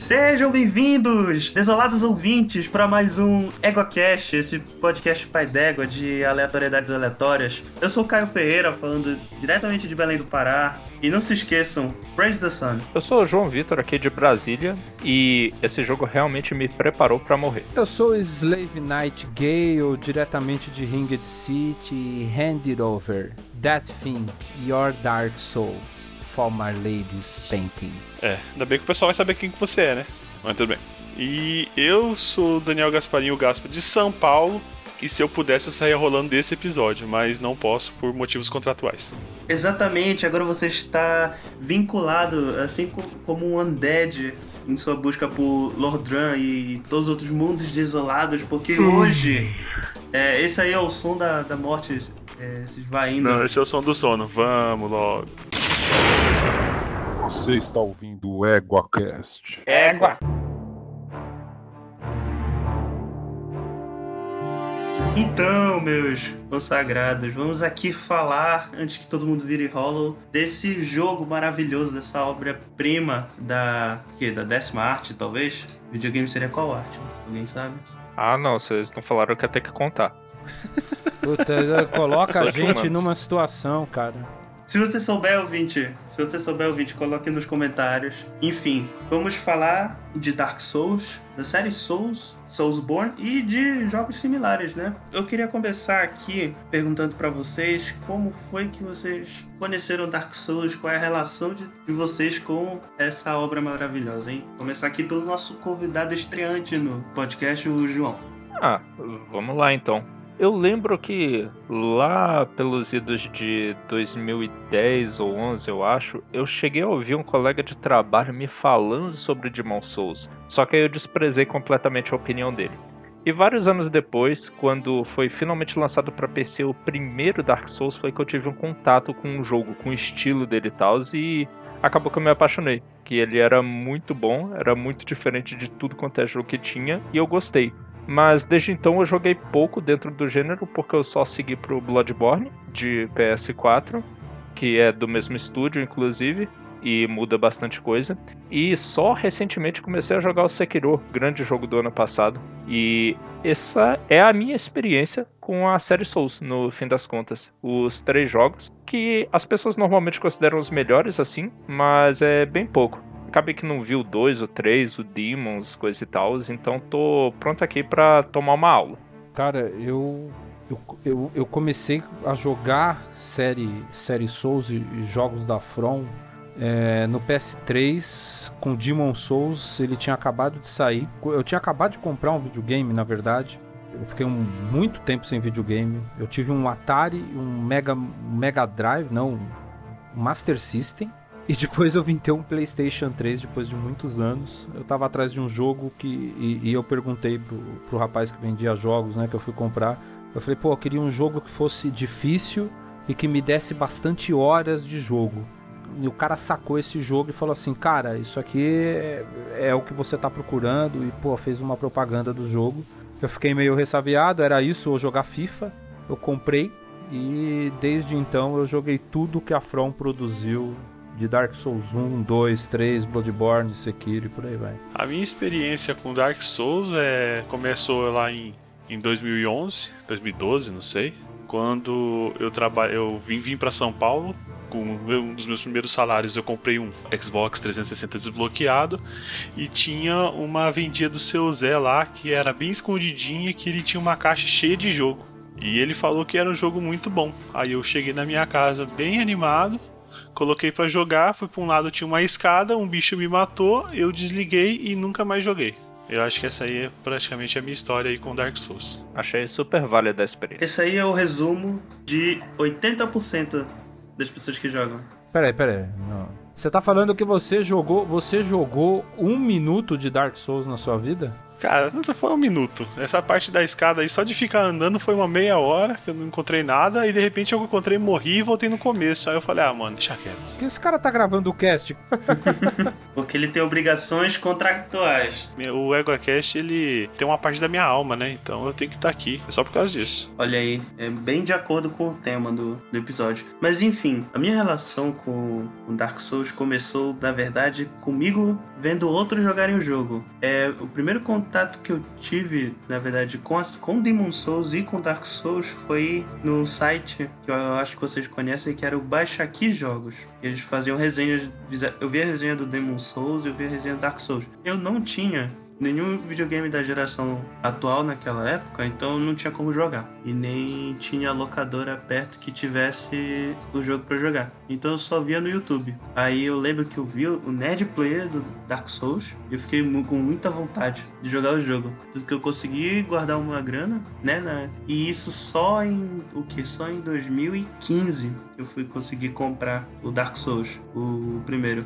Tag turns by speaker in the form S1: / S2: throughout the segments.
S1: Sejam bem-vindos, desolados ouvintes, para mais um EgoCast, esse podcast pai d'égua de aleatoriedades aleatórias. Eu sou o Caio Ferreira, falando diretamente de Belém do Pará. E não se esqueçam, Praise the Sun.
S2: Eu sou o João Vitor, aqui de Brasília, e esse jogo realmente me preparou para morrer.
S3: Eu sou o Slave Knight Gale, diretamente de Ringed City, Hand It Over, That Thing, Your Dark Soul, For My Lady's Painting.
S4: É, ainda bem que o pessoal vai saber quem que você é, né? Mas tudo bem. E eu sou o Daniel Gasparinho Gaspa de São Paulo. E se eu pudesse, eu saía rolando desse episódio, mas não posso por motivos contratuais.
S1: Exatamente, agora você está vinculado, assim como um undead, em sua busca por Lordran e todos os outros mundos desolados, porque hum. hoje. É, esse aí é o som da, da morte é, se esvaindo.
S4: Não, esse é o som do sono. Vamos logo.
S5: Você está ouvindo o EguaCast.
S1: Égua! Então, meus consagrados, vamos aqui falar, antes que todo mundo vire Hollow, desse jogo maravilhoso, dessa obra-prima da. que? Da décima arte, talvez? Videogame seria qual arte? Alguém sabe?
S2: Ah, não, vocês não falaram que ia ter que contar.
S3: Puta, coloca a gente numa situação, cara.
S1: Se você souber, ouvinte, se você souber, ouvinte, coloque nos comentários. Enfim, vamos falar de Dark Souls, da série Souls, Soulsborne e de jogos similares, né? Eu queria começar aqui perguntando para vocês como foi que vocês conheceram Dark Souls, qual é a relação de, de vocês com essa obra maravilhosa, hein? Começar aqui pelo nosso convidado estreante no podcast, o João.
S2: Ah, vamos lá então. Eu lembro que lá pelos idos de 2010 ou 11, eu acho, eu cheguei a ouvir um colega de trabalho me falando sobre Demon Souls, só que aí eu desprezei completamente a opinião dele. E vários anos depois, quando foi finalmente lançado para PC o primeiro Dark Souls, foi que eu tive um contato com o jogo, com o estilo dele e tal, e acabou que eu me apaixonei. Que ele era muito bom, era muito diferente de tudo quanto é jogo que tinha, e eu gostei. Mas desde então eu joguei pouco dentro do gênero, porque eu só segui pro Bloodborne de PS4, que é do mesmo estúdio, inclusive, e muda bastante coisa. E só recentemente comecei a jogar o Sekiro, grande jogo do ano passado. E essa é a minha experiência com a série Souls, no fim das contas. Os três jogos, que as pessoas normalmente consideram os melhores assim, mas é bem pouco. Acabei que não vi o 2, o 3, o Demons, coisa e tal, então tô pronto aqui para tomar uma aula.
S3: Cara, eu eu, eu, eu, comecei a jogar série, série Souls e, jogos da From é, no PS3 com Demon Souls. Ele tinha acabado de sair. Eu tinha acabado de comprar um videogame, na verdade. Eu fiquei um, muito tempo sem videogame. Eu tive um Atari, um Mega, Mega Drive, não, um Master System. E depois eu vim ter um PlayStation 3 depois de muitos anos. Eu tava atrás de um jogo que. E, e, eu perguntei pro, pro rapaz que vendia jogos, né? Que eu fui comprar. Eu falei, pô, eu queria um jogo que fosse difícil e que me desse bastante horas de jogo. E o cara sacou esse jogo e falou assim: Cara, isso aqui é, é o que você tá procurando. E, pô, fez uma propaganda do jogo. Eu fiquei meio ressaviado, era isso ou jogar FIFA. Eu comprei e desde então eu joguei tudo que a From produziu de Dark Souls 1, 2, 3, Bloodborne, Sekiro e por aí vai.
S4: A minha experiência com Dark Souls é começou lá em, em 2011, 2012, não sei, quando eu trabalho, eu vim vim para São Paulo com um dos meus primeiros salários eu comprei um Xbox 360 desbloqueado e tinha uma vendia do seu Zé lá que era bem escondidinha que ele tinha uma caixa cheia de jogo. E ele falou que era um jogo muito bom. Aí eu cheguei na minha casa bem animado, Coloquei para jogar, fui para um lado tinha uma escada, um bicho me matou, eu desliguei e nunca mais joguei. Eu acho que essa aí é praticamente a minha história aí com Dark Souls.
S2: Achei super válida a experiência.
S1: Esse aí é o resumo de 80% das pessoas que jogam.
S3: Peraí, peraí. Não. Você tá falando que você jogou, você jogou um minuto de Dark Souls na sua vida?
S4: Cara, não foi um minuto. Essa parte da escada aí, só de ficar andando, foi uma meia hora que eu não encontrei nada. E de repente eu encontrei, morri e voltei no começo. Aí eu falei, ah, mano, deixa quieto.
S3: Por que esse cara tá gravando o cast?
S1: Porque ele tem obrigações contractuais.
S4: O EgoCast, ele tem uma parte da minha alma, né? Então eu tenho que estar aqui. É só por causa disso.
S1: Olha aí, é bem de acordo com o tema do, do episódio. Mas enfim, a minha relação com o Dark Souls começou, na verdade, comigo vendo outros jogarem o jogo. É, o primeiro contato que eu tive, na verdade, com, as, com Demon Souls e com Dark Souls foi no site que eu acho que vocês conhecem, que era o Baixa Aqui Jogos. Eles faziam resenhas. Eu vi a resenha do Demon Souls eu vi a resenha do Dark Souls. Eu não tinha nenhum videogame da geração atual naquela época, então não tinha como jogar. E nem tinha locadora perto que tivesse o jogo para jogar. Então eu só via no YouTube. Aí eu lembro que eu vi o Nerd Player do Dark Souls e eu fiquei com muita vontade de jogar o jogo. Tudo que eu consegui guardar uma grana, né? E isso só em o que? Só em 2015 eu fui conseguir comprar o Dark Souls, o primeiro,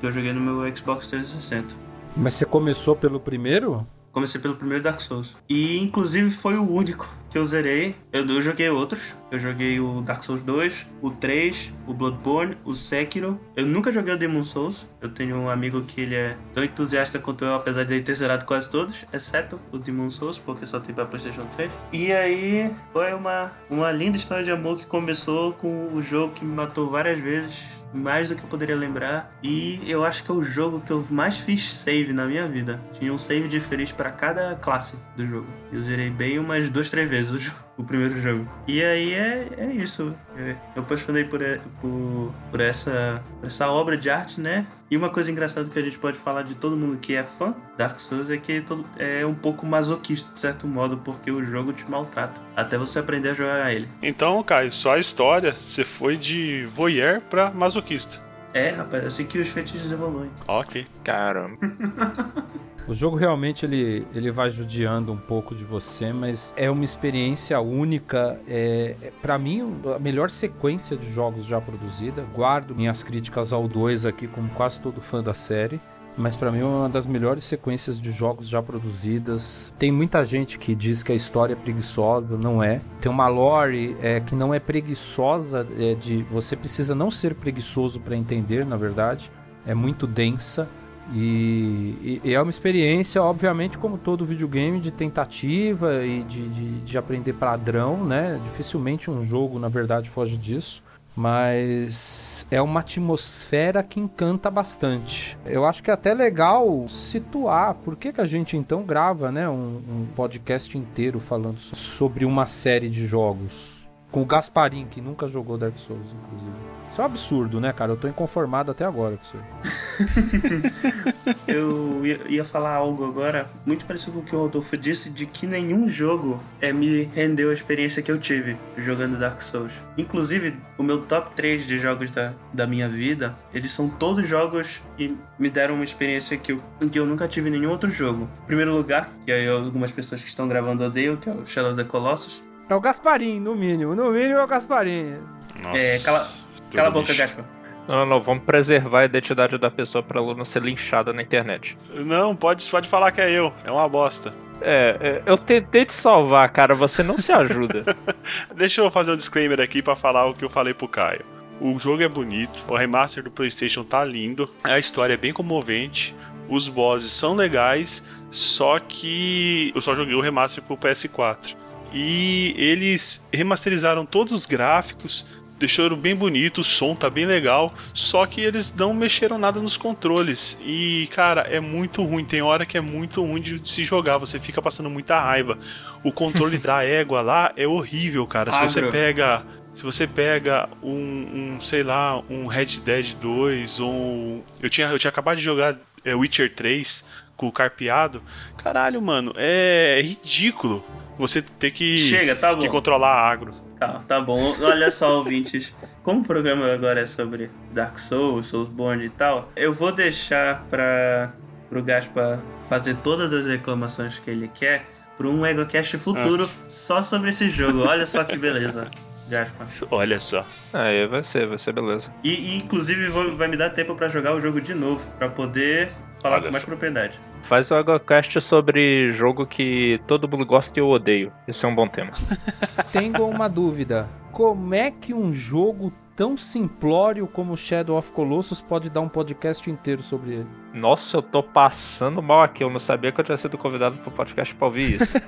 S1: que eu joguei no meu Xbox 360.
S3: Mas você começou pelo primeiro?
S1: Comecei pelo primeiro Dark Souls. E inclusive foi o único que eu zerei. Eu, eu joguei outros. Eu joguei o Dark Souls 2, o 3, o Bloodborne, o Sekiro. Eu nunca joguei o Demon Souls. Eu tenho um amigo que ele é tão entusiasta quanto eu, apesar de ele ter zerado quase todos, exceto o Demon Souls, porque só tem pra PlayStation 3. E aí foi uma, uma linda história de amor que começou com o jogo que me matou várias vezes mais do que eu poderia lembrar. E eu acho que é o jogo que eu mais fiz save na minha vida. Tinha um save diferente para cada classe do jogo. Eu zerei bem umas duas, três vezes o jogo o primeiro jogo. E aí é, é isso. Eu, eu apaixonei por, por, por, essa, por essa obra de arte, né? E uma coisa engraçada que a gente pode falar de todo mundo que é fã Dark Souls é que todo, é um pouco masoquista, de certo modo, porque o jogo te maltrata. Até você aprender a jogar ele.
S4: Então, Caio, só a história, você foi de voyeur pra masoquista.
S1: É, rapaz, assim que os fetiches evoluem.
S4: Ok.
S2: Caramba.
S3: O jogo realmente ele, ele vai judiando um pouco de você, mas é uma experiência única. É, é para mim, a melhor sequência de jogos já produzida. Guardo minhas críticas ao 2 aqui, como quase todo fã da série. Mas para mim é uma das melhores sequências de jogos já produzidas. Tem muita gente que diz que a história é preguiçosa, não é. Tem uma lore é, que não é preguiçosa, é de você precisa não ser preguiçoso para entender, na verdade. É muito densa e, e, é uma experiência, obviamente, como todo videogame, de tentativa e de, de, de, aprender padrão, né? Dificilmente um jogo, na verdade, foge disso. Mas é uma atmosfera que encanta bastante. Eu acho que é até legal situar por que, que a gente então grava né, um, um podcast inteiro falando sobre uma série de jogos. Com o Gasparim, que nunca jogou Dark Souls, inclusive. Isso é um absurdo, né, cara? Eu tô inconformado até agora com
S1: isso Eu ia, falar algo agora, muito parecido com o que o Rodolfo disse, de que nenhum jogo é, me rendeu a experiência que eu tive jogando Dark Souls. Inclusive, o meu top 3 de jogos da, da minha vida, eles são todos jogos que me deram uma experiência que eu, que eu nunca tive em nenhum outro jogo. Em primeiro lugar, que aí algumas pessoas que estão gravando odeiam, que é o Shadow of the Colossus.
S3: É o Gasparim, no mínimo. No mínimo é o Gasparim.
S1: Nossa. É, cala... Cala a boca, Gaspar.
S2: Não, não, vamos preservar a identidade da pessoa pra ela não ser linchada na internet.
S4: Não, pode, pode falar que é eu. É uma bosta.
S2: É, é eu tentei te salvar, cara, você não se ajuda.
S4: Deixa eu fazer um disclaimer aqui para falar o que eu falei pro Caio. O jogo é bonito, o remaster do PlayStation tá lindo, a história é bem comovente, os bosses são legais, só que eu só joguei o remaster pro PS4. E eles remasterizaram todos os gráficos, deixaram bem bonito, o som tá bem legal, só que eles não mexeram nada nos controles. E, cara, é muito ruim. Tem hora que é muito ruim de se jogar, você fica passando muita raiva. O controle da égua lá é horrível, cara. Se você pega. Se você pega um, um, sei lá, um Red Dead 2 ou. Eu tinha, eu tinha acabado de jogar é, Witcher 3 com o carpeado. Caralho, mano, é ridículo você ter que,
S1: Chega, tá
S4: que controlar agro.
S1: Tá, tá bom. Olha só, ouvintes. Como o programa agora é sobre Dark Souls, Soulsborne e tal, eu vou deixar para o Gaspa fazer todas as reclamações que ele quer para um EgoCast futuro ah. só sobre esse jogo. Olha só que beleza. Gaspa.
S4: Olha só.
S2: Aí vai ser, vai ser beleza.
S1: E, e inclusive vai me dar tempo para jogar o jogo de novo, para poder falar Olha com mais só. propriedade.
S2: Faz o AgroCast sobre jogo que todo mundo gosta e eu odeio. Esse é um bom tema.
S3: Tenho uma dúvida. Como é que um jogo tão simplório como Shadow of Colossus pode dar um podcast inteiro sobre ele?
S2: Nossa, eu tô passando mal aqui. Eu não sabia que eu tinha sido convidado pro podcast pra ouvir isso.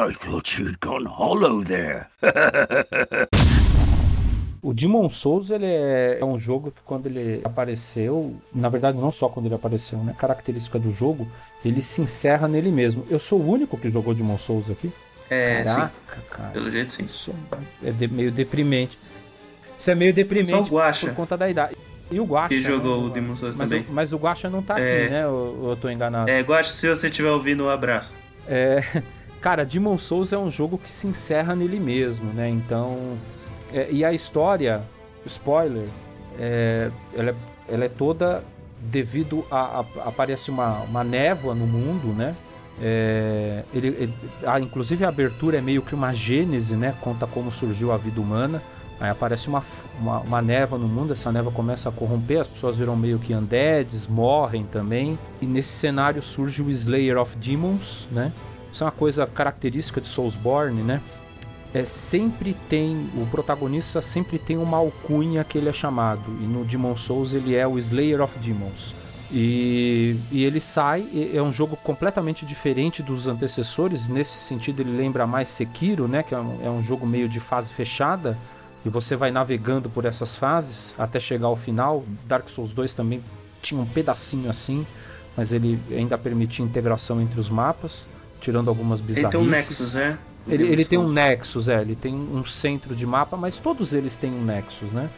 S6: I thought you'd gone hollow there.
S3: O Demon Souls ele é, é um jogo que quando ele apareceu, na verdade não só quando ele apareceu, né? Característica do jogo, ele se encerra nele mesmo. Eu sou o único que jogou Demon Souls aqui.
S1: É,
S3: Caraca,
S1: sim.
S3: cara.
S1: Pelo jeito, sim.
S3: Isso é de- meio deprimente. Isso é meio deprimente por conta da idade. E o Guaxa.
S1: Que jogou
S3: né?
S1: o Demon Souls
S3: mas,
S1: também.
S3: o, mas o Guaxa não tá
S1: É.
S3: aqui, né? Ou eu tô enganado?
S1: É, gosto se você estiver ouvindo um abraço.
S3: É, cara, Demon Souls é um jogo que se encerra nele mesmo, né? Então, é, e a história, spoiler, é, ela, é, ela é toda devido a, a- aparece uma, uma névoa no mundo, né? É, ele, ele- ah, inclusive a abertura é meio que uma gênese, né? Conta como surgiu a vida humana. Aí aparece uma, uma, uma névoa no mundo, essa névoa começa a corromper, as pessoas viram meio que undeads, morrem também. E nesse cenário surge o Slayer of Demons, né? Isso é uma coisa característica de Soulsborne, né? É, sempre tem, o protagonista sempre tem uma alcunha que ele é chamado. E no Demon Souls ele é o Slayer of Demons. E, e ele sai, é um jogo completamente diferente dos antecessores. Nesse sentido, ele lembra mais Sekiro, né? Que é um, é um jogo meio de fase fechada. E você vai navegando por essas fases até chegar ao final. Dark Souls 2 também tinha um pedacinho assim, mas ele ainda permitia integração entre os mapas, tirando algumas bizarrices.
S1: um Nexus, né?
S3: Ele, ele tem um. Nexus, é, ele tem um centro de mapa, mas todos eles têm um Nexus, né?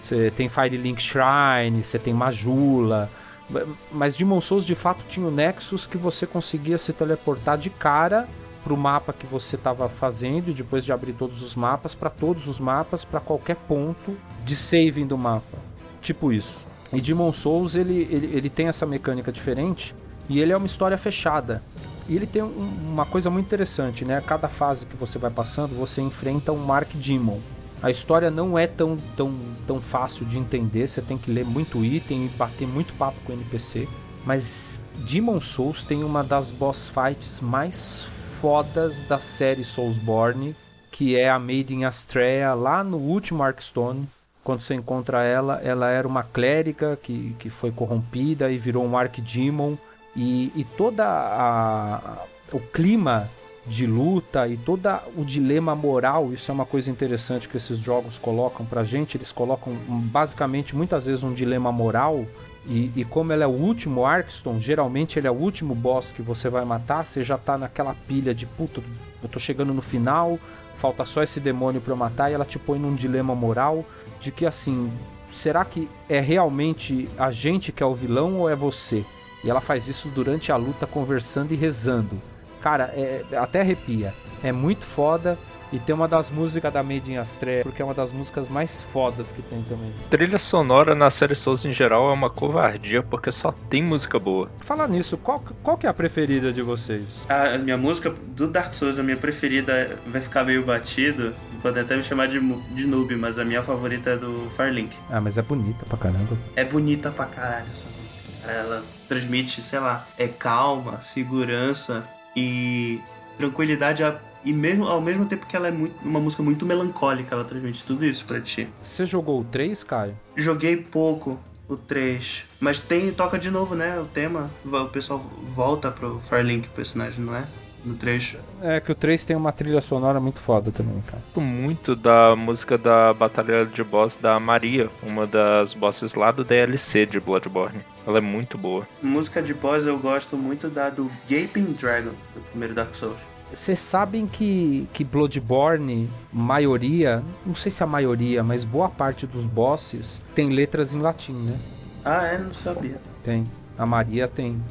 S3: Você tem Firelink Shrine, você tem Majula, ma- mas Demon Souls de fato tinha o Nexus que você conseguia se teleportar de cara pro mapa que você estava fazendo e depois de abrir todos os mapas para todos os mapas para qualquer ponto de saving do mapa. Tipo isso. E Demon Souls ele, ele, ele tem essa mecânica diferente e ele é uma história fechada. E ele tem um- uma coisa muito interessante, né? A cada fase que você vai passando, você enfrenta um Mark Demon. A história não é tão, tão, tão fácil de entender, você tem que ler muito item e bater muito papo com o NPC. Mas Demon Souls tem uma das boss fights mais fodas da série Soulsborne, que é a Maiden Astrea lá no último Arkstone. Quando você encontra ela, ela era uma clériga que, que foi corrompida e virou um Archdemon. E, e toda a, o clima de luta e todo o dilema moral, isso é uma coisa interessante que esses jogos colocam pra gente. Eles colocam basicamente muitas vezes um dilema moral. E, e como ele é o último Arkstone, geralmente ele é o último boss que você vai matar, você já tá naquela pilha de puta, eu tô chegando no final, falta só esse demônio pra eu matar, e ela te põe num dilema moral de que assim, será que é realmente a gente que é o vilão ou é você? E ela faz isso durante a luta conversando e rezando. Cara, é, até arrepia. É muito foda. E tem uma das músicas da Made in Astrea, porque é uma das músicas mais fodas que tem também.
S2: Trilha sonora na série Souls em geral é uma covardia porque só tem música boa.
S3: Falar nisso, qual, qual que é a preferida de vocês?
S1: A minha música do Dark Souls, a minha preferida, vai ficar meio batido. Pode até me chamar de, de noob, mas a minha favorita é do Firelink.
S3: Ah, mas é bonita pra caramba.
S1: É bonita pra caralho essa música. Ela transmite, sei lá, é calma, segurança e tranquilidade. a- E mesmo ao mesmo tempo que ela é muito, uma música muito melancólica, ela transmite tudo isso pra ti.
S3: Você jogou o 3, Caio?
S1: Joguei pouco o 3, mas tem toca de novo, né? O tema, o pessoal volta pro Firelink, o personagem, não é? No 3.
S3: É que o 3 tem uma trilha sonora muito foda também, cara.
S2: Gosto muito da música da batalha de boss da Maria, uma das bosses lá do DLC de Bloodborne. Ela é muito boa.
S1: Música de boss eu gosto muito da do Gaping Dragon, do primeiro Dark Souls.
S3: Vocês sabem que, que Bloodborne, maioria, não sei se a maioria, mas boa parte dos bosses tem letras em latim, né?
S1: Ah, é? Não sabia.
S3: Tem. A Maria tem.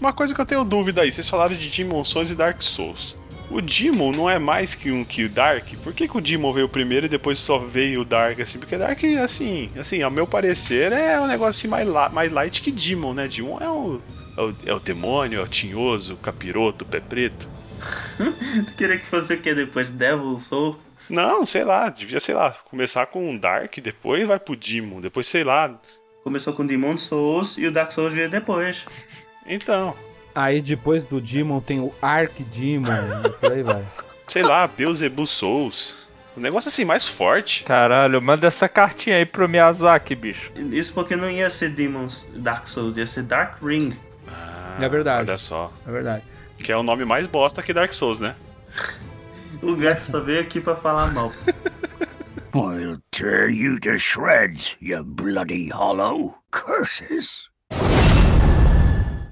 S7: Uma coisa que eu tenho dúvida aí, vocês falaram de Demon Souls e Dark Souls. O Demon não é mais que um que o Dark? Por que, que o Demon veio primeiro e depois só veio o Dark, assim? Porque Dark, assim, assim, ao meu parecer, é um negócio assim, mais, la- mais light que Demon, né? Demon é o, é o, é o demônio, é o tinhoso, o capiroto, o pé preto.
S1: Tu queria que fosse o que depois? Devil Soul?
S7: Não, sei lá, devia, sei lá, começar com um Dark, depois vai pro Demon, depois, sei lá,
S1: Começou com Demon Souls e o Dark Souls veio depois.
S4: Então,
S3: Aí depois do Demon tem o Arc Demon, e por aí vai.
S4: sei lá, Beelzebub Souls. Um negócio assim mais forte.
S2: Caralho, manda essa cartinha aí pro Miyazaki, bicho.
S1: Isso porque não ia ser Demons Dark Souls, ia ser Dark Ring.
S4: Ah,
S3: É verdade.
S4: Olha só.
S3: É verdade.
S4: Que é o nome mais bosta que Dark Souls, né?
S1: O Garf só veio aqui pra falar mal.
S6: I'll tear you to shreds, you bloody hollow. Curses.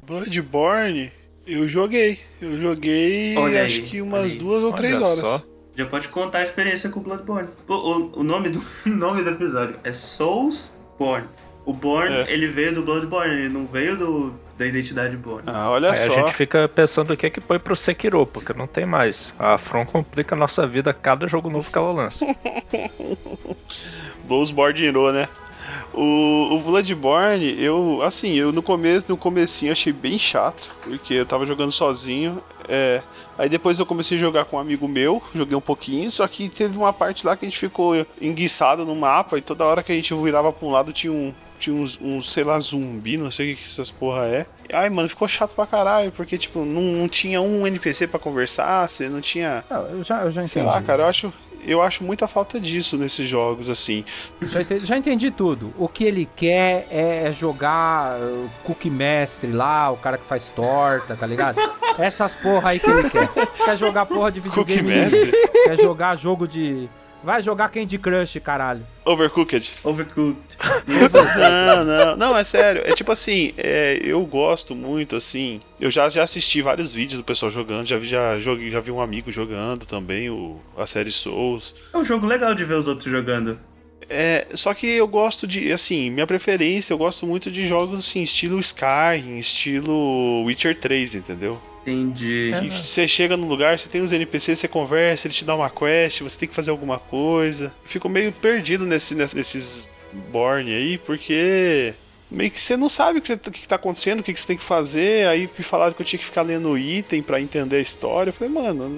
S4: Bloodborne, eu joguei. Eu joguei
S1: Olha
S4: acho
S1: aí,
S4: que umas
S1: olha aí.
S4: duas ou
S2: Olha
S4: três horas.
S2: só.
S1: Já pode contar a experiência com Bloodborne. O, o, o nome, do, nome do episódio é Soulsborne. O Born,
S4: É.
S1: ele veio do Bloodborne, ele não veio do, da identidade Born.
S4: Ah, olha
S2: Aí a
S4: só.
S2: gente fica pensando o que é que põe pro Sekiro, porque não tem mais. A From complica a nossa vida a cada jogo novo que ela lança.
S4: Bloodborne né? O, o Bloodborne, eu, assim, eu no começo, no comecinho achei bem chato, porque eu tava jogando sozinho, é... Aí depois eu comecei a jogar com um amigo meu, joguei um pouquinho, só que teve uma parte lá que a gente ficou enguiçado no mapa e toda hora que a gente virava pra um lado tinha um, tinha uns, um, sei lá, zumbi, não sei o que, que essas porra é. Ai, mano, ficou chato pra caralho, porque, tipo, não, não tinha um NPC pra conversar, você não tinha...
S3: Não, eu já, eu já entendi.
S4: Sei lá, cara, eu acho, eu acho muita falta disso nesses jogos, assim.
S3: Já entendi, já entendi tudo. O que ele quer é jogar uh, Cookie Mestre lá, o cara que faz torta, tá ligado? Essas porra aí que ele quer. Quer jogar porra de
S4: Cookie
S3: videogame.
S4: Mestre?
S3: Quer jogar jogo de. Vai jogar Candy Crush, caralho.
S4: Overcooked.
S1: Overcooked.
S4: Não, não, não, é sério. É tipo assim, é, eu gosto muito, assim. Eu já, já assisti vários vídeos do pessoal jogando, já vi, já, joguei, já vi um amigo jogando também, o, a série Souls.
S1: É um jogo legal de ver os outros jogando.
S4: É, só que eu gosto de, assim, minha preferência, eu gosto muito de jogos assim, estilo Skyrim, estilo Witcher 3, entendeu?
S1: Entendi.
S4: Que você chega num lugar, você tem os NPCs, você conversa, ele te dá uma quest, você tem que fazer alguma coisa. Eu fico meio perdido nesse, nesse- nesses Born aí, porque meio que você não sabe o que, que tá acontecendo, o que que você tem que fazer. Aí me falaram que eu tinha que ficar lendo item pra entender a história. Eu falei, mano,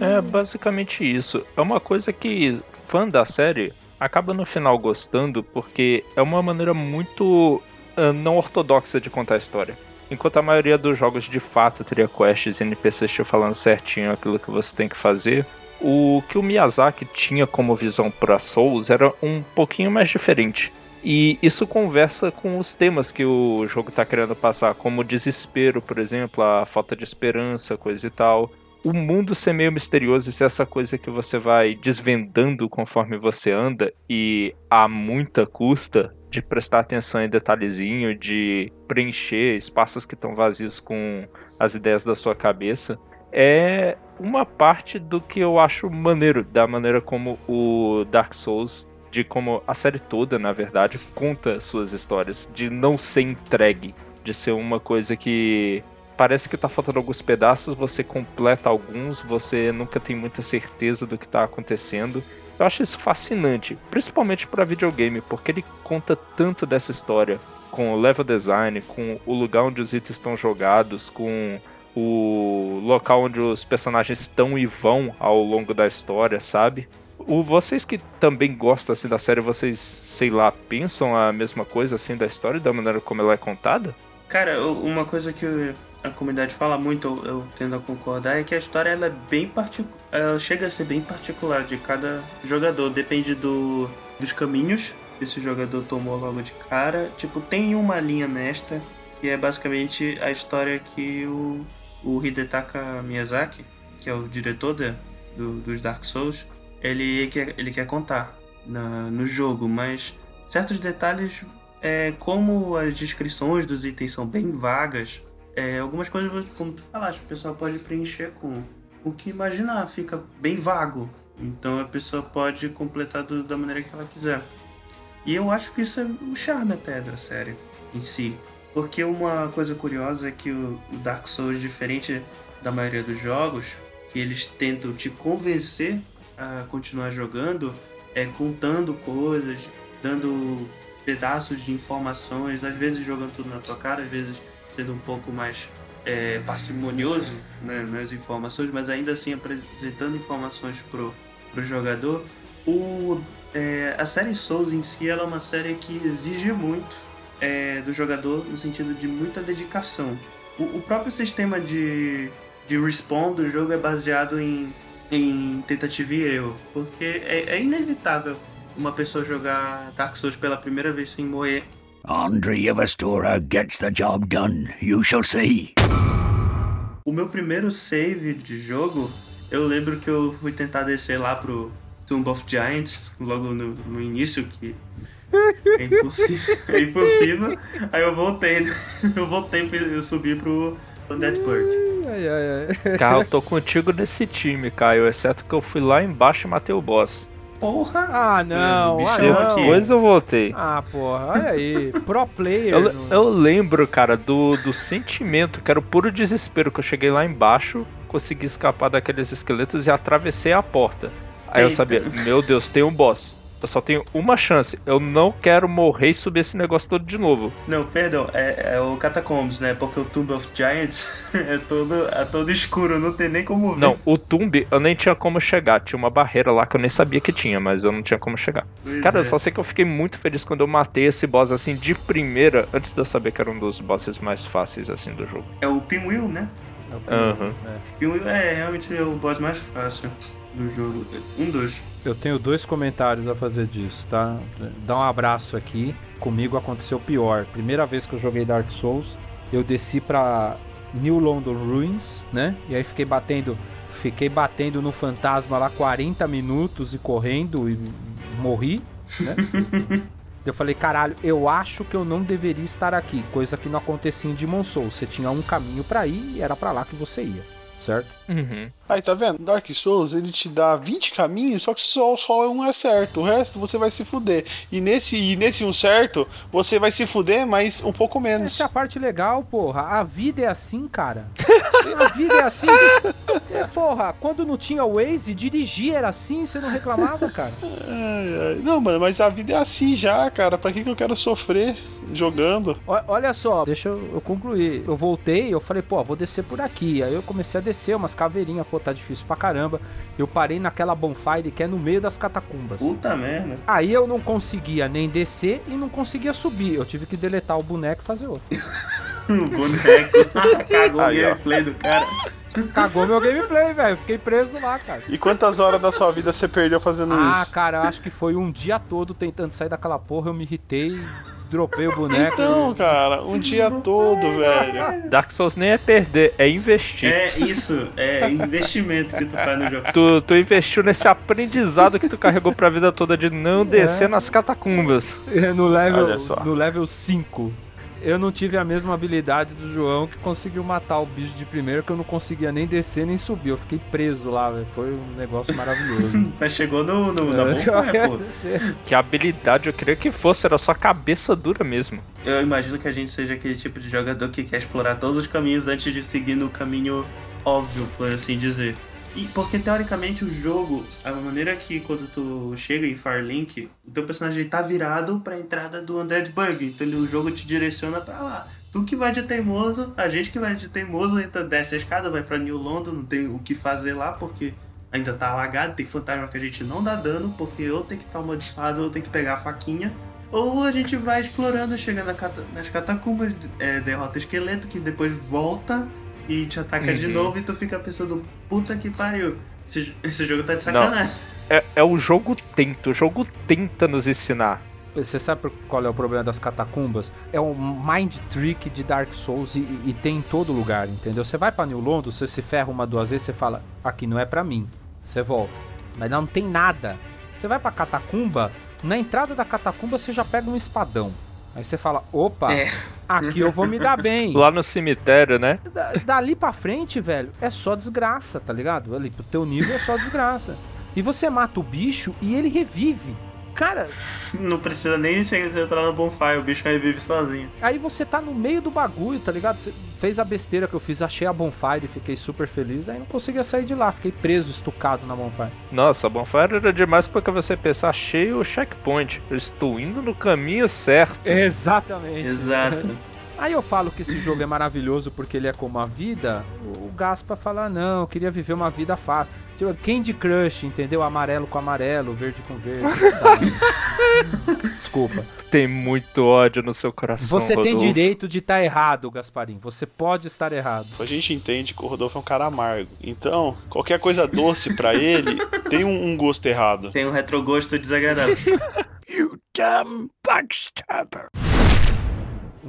S2: É basicamente isso. É uma coisa que fã da série acaba no final gostando porque é uma maneira muito ah, não ortodoxa de contar a história. Enquanto a maioria dos jogos de fato teria quests e NPCs te falando certinho aquilo que você tem que fazer, o que o Miyazaki tinha como visão para Souls era um pouquinho mais diferente. E isso conversa com os temas que o jogo tá querendo passar, como o desespero, por exemplo, a falta de esperança, coisa e tal o mundo ser meio misterioso e ser essa coisa que você vai desvendando conforme você anda e a muita custa de prestar atenção em detalhezinho, de preencher espaços que estão vazios com as ideias da sua cabeça, é uma parte do que eu acho maneiro da maneira como o Dark Souls, de como a série toda, na verdade, conta suas histórias, de não ser entregue, de ser uma coisa que parece que tá faltando alguns pedaços, você completa alguns, você nunca tem muita certeza do que tá acontecendo. Eu acho isso fascinante, principalmente para videogame, porque ele conta tanto dessa história, com o level design, com o lugar onde os itens estão jogados, com o local onde os personagens estão e vão ao longo da história, sabe? O, vocês que também gostam assim da série, vocês, sei lá, pensam a mesma coisa assim da história, da maneira como ela é contada?
S1: Cara, uma coisa que a comunidade fala muito, eu, eu tendo a concordar, é que a história ela é bem particular. Ela chega a ser bem particular de cada jogador. Depende do, dos caminhos que esse jogador tomou logo de cara. Tipo, tem uma linha mestra, que é basicamente a história que o, o Hidetaka Miyazaki, que é o diretor da- do- dos Dark Souls, ele quer, ele quer contar na- no jogo, mas certos detalhes é, como as descrições dos itens são bem vagas, é, algumas coisas, como tu falaste, o pessoal pode preencher com o que imaginar, fica bem vago. Então a pessoa pode completar do- da maneira que ela quiser. E eu acho que isso é o charme até da série em si. Porque uma coisa curiosa é que o Dark Souls, diferente da maioria dos jogos, que eles tentam te convencer a continuar jogando, é contando coisas, dando pedaços de informações, às vezes jogando tudo na tua cara, às vezes sendo um pouco mais é, parcimonioso né, nas informações, mas ainda assim apresentando informações pro, pro jogador. O, é, a série Souls em si ela é uma série que exige muito é, do jogador no sentido de muita dedicação. O, o próprio sistema de, de respawn do jogo é baseado em, em tentativa e erro, porque é, é inevitável uma pessoa jogar Dark Souls pela primeira vez sem morrer.
S6: Andre Yevastora gets the job done. You shall see.
S1: O meu primeiro save de jogo, eu lembro que eu fui tentar descer lá pro Tomb of Giants, logo no, no início, que é impossível, é impossível. Aí eu voltei, eu voltei, eu subi pro Dead Bird.
S3: Ai, ai, ai.
S2: Cara, eu tô contigo nesse time, Caio. Exceto que eu fui lá embaixo e matei o boss.
S1: Porra!
S3: Ah, não.
S1: bicho
S3: ah,
S1: é
S3: não.
S1: aqui.
S2: Depois eu voltei.
S3: Ah, porra. Olha aí. Pro player.
S2: Eu,
S3: no-
S2: eu lembro, cara, do, do sentimento, que era o puro desespero, que eu cheguei lá embaixo, consegui escapar daqueles esqueletos e atravessei a porta. Aí eu
S1: Eita.
S2: sabia, meu Deus, tem um boss. Eu só tenho uma chance. Eu não quero morrer e subir esse negócio todo de novo.
S1: Não, perdão, é, é o Catacombs, né? Porque o Tomb of Giants é todo, é todo escuro, não tem nem como ver.
S2: Não, o Tumbi eu nem tinha como chegar. Tinha uma barreira lá que eu nem sabia que tinha, mas eu não tinha como chegar.
S1: Pois
S2: Cara,
S1: é.
S2: eu só sei que eu fiquei muito feliz quando eu matei esse boss assim de primeira, antes de eu saber que era um dos bosses mais fáceis assim do jogo.
S1: É o Pinwheel, né?
S3: É o que-
S2: Aham.
S3: é.
S1: Pinwheel é realmente o boss mais fácil do jogo. Um dos.
S3: Eu tenho dois comentários a fazer disso, tá? Dá um abraço aqui. Comigo aconteceu pior. Primeira vez que eu joguei Dark Souls, eu desci pra New London Ruins, né? E aí fiquei batendo, fiquei batendo no fantasma lá 40 minutos e correndo e morri, né? Eu falei, caralho, eu acho que eu não deveria estar aqui, coisa que não acontecia em Demon Souls. Você tinha um caminho pra ir e era pra lá que você ia, certo?
S2: Uhum.
S4: Aí, tá vendo? Dark Souls, ele te dá 20 caminhos, só que só, só um é certo. O resto você vai se fuder. E nesse, e nesse um certo, você vai se fuder, mas um pouco menos.
S3: Essa é a parte legal, porra. A vida é assim, cara. A vida é assim. É, porra, quando não tinha Waze, dirigir era assim, você não reclamava, cara.
S4: Ai, ai. Não, mano, mas a vida é assim já, cara. Pra que, que eu quero sofrer jogando?
S3: O- olha só, deixa eu, eu concluir. Eu voltei, eu falei, pô, vou descer por aqui. Aí eu comecei a descer umas caveirinhas, pô, tá difícil pra caramba. Eu parei naquela bonfire que é no meio das catacumbas.
S1: Puta merda.
S3: Aí eu não conseguia nem descer e não conseguia subir. Eu tive que deletar o boneco e fazer outro.
S1: O boneco. Cagou o gameplay do cara.
S3: Cagou meu gameplay, velho. Fiquei preso lá, cara.
S4: E quantas horas da sua vida você perdeu fazendo
S3: Ah,
S4: isso?
S3: cara, eu acho que foi um dia todo tentando sair daquela porra, eu me irritei, dropei o boneco.
S4: Então, cara, um dia todo, velho.
S2: Dark Souls nem é perder, é investir.
S1: É isso, é investimento que tu faz no jogo.
S2: Tu, tu investiu nesse aprendizado que tu carregou pra vida toda de não descer nas catacumbas.
S3: no level
S4: Olha só.
S3: no level 5. Eu não tive a mesma habilidade do João que conseguiu matar o bicho de primeiro, que eu não conseguia nem descer nem subir. Eu fiquei preso lá, velho. Foi um negócio maravilhoso.
S1: Mas chegou no, no, na
S3: É,
S1: bonfire, pô.
S2: Que habilidade eu queria que fosse, era só cabeça dura mesmo.
S1: Eu imagino que a gente seja aquele tipo de jogador que quer explorar todos os caminhos antes de seguir no caminho óbvio, por assim dizer. E porque teoricamente o jogo, a maneira que quando tu chega em Firelink, o teu personagem tá virado pra entrada do Undead Burg, então ele- o jogo te direciona pra lá. Tu que vai de teimoso, a gente que vai de teimoso, então desce a escada, vai pra New London, não tem o que fazer lá porque ainda tá alagado, tem fantasma que a gente não dá dano, porque ou tem que estar amaldiçoado ou tem que pegar a faquinha. Ou a gente vai explorando, chega na cata- nas catacumbas, é, derrota esqueleto, que depois volta e te ataca de
S2: Uhum.
S1: novo e tu fica pensando, puta que pariu, esse, esse jogo tá de sacanagem.
S2: É, é o jogo tenta, o jogo tenta nos ensinar.
S3: Você sabe qual é o problema das catacumbas? É um mind trick de Dark Souls e, e tem em todo lugar, entendeu? Você vai pra New London, você se ferra uma, duas vezes, você fala, aqui não é pra mim. Você volta. Mas não tem nada. Você vai pra catacumba, na entrada da catacumba você já pega um espadão. Aí você fala, opa,
S1: É.
S3: aqui eu vou me dar bem.
S2: Lá no cemitério, né?
S3: Da- dali pra frente, velho, é só desgraça, tá ligado? Ali pro teu nível é só desgraça. E você mata o bicho e ele revive. Cara,
S1: Não precisa nem a entrar no bonfire, o bicho revive sozinho.
S3: aí você tá no meio do bagulho, tá ligado? Você fez a besteira que eu fiz, achei a bonfire e fiquei super feliz, aí não conseguia sair de lá, fiquei preso, estucado na bonfire.
S2: Nossa, Bonfire era demais porque você pensa, achei o checkpoint. Eu estou indo no caminho certo.
S3: Exatamente.
S1: Exato.
S3: Aí eu falo que esse jogo é maravilhoso porque ele é como a vida, o Gaspa fala, não, eu queria viver uma vida fácil. Tipo, Candy Crush, entendeu? Amarelo com amarelo, verde com verde. Desculpa.
S2: Tem muito ódio no seu coração.
S3: Você tem
S2: Rodolfo.
S3: direito de estar errado, Gasparim. Você pode estar errado.
S4: A gente entende que o Rodolfo é um cara amargo. Então, qualquer coisa doce pra ele tem um, um gosto errado.
S1: Tem um retrogosto desagradável.
S6: You damn backstabber.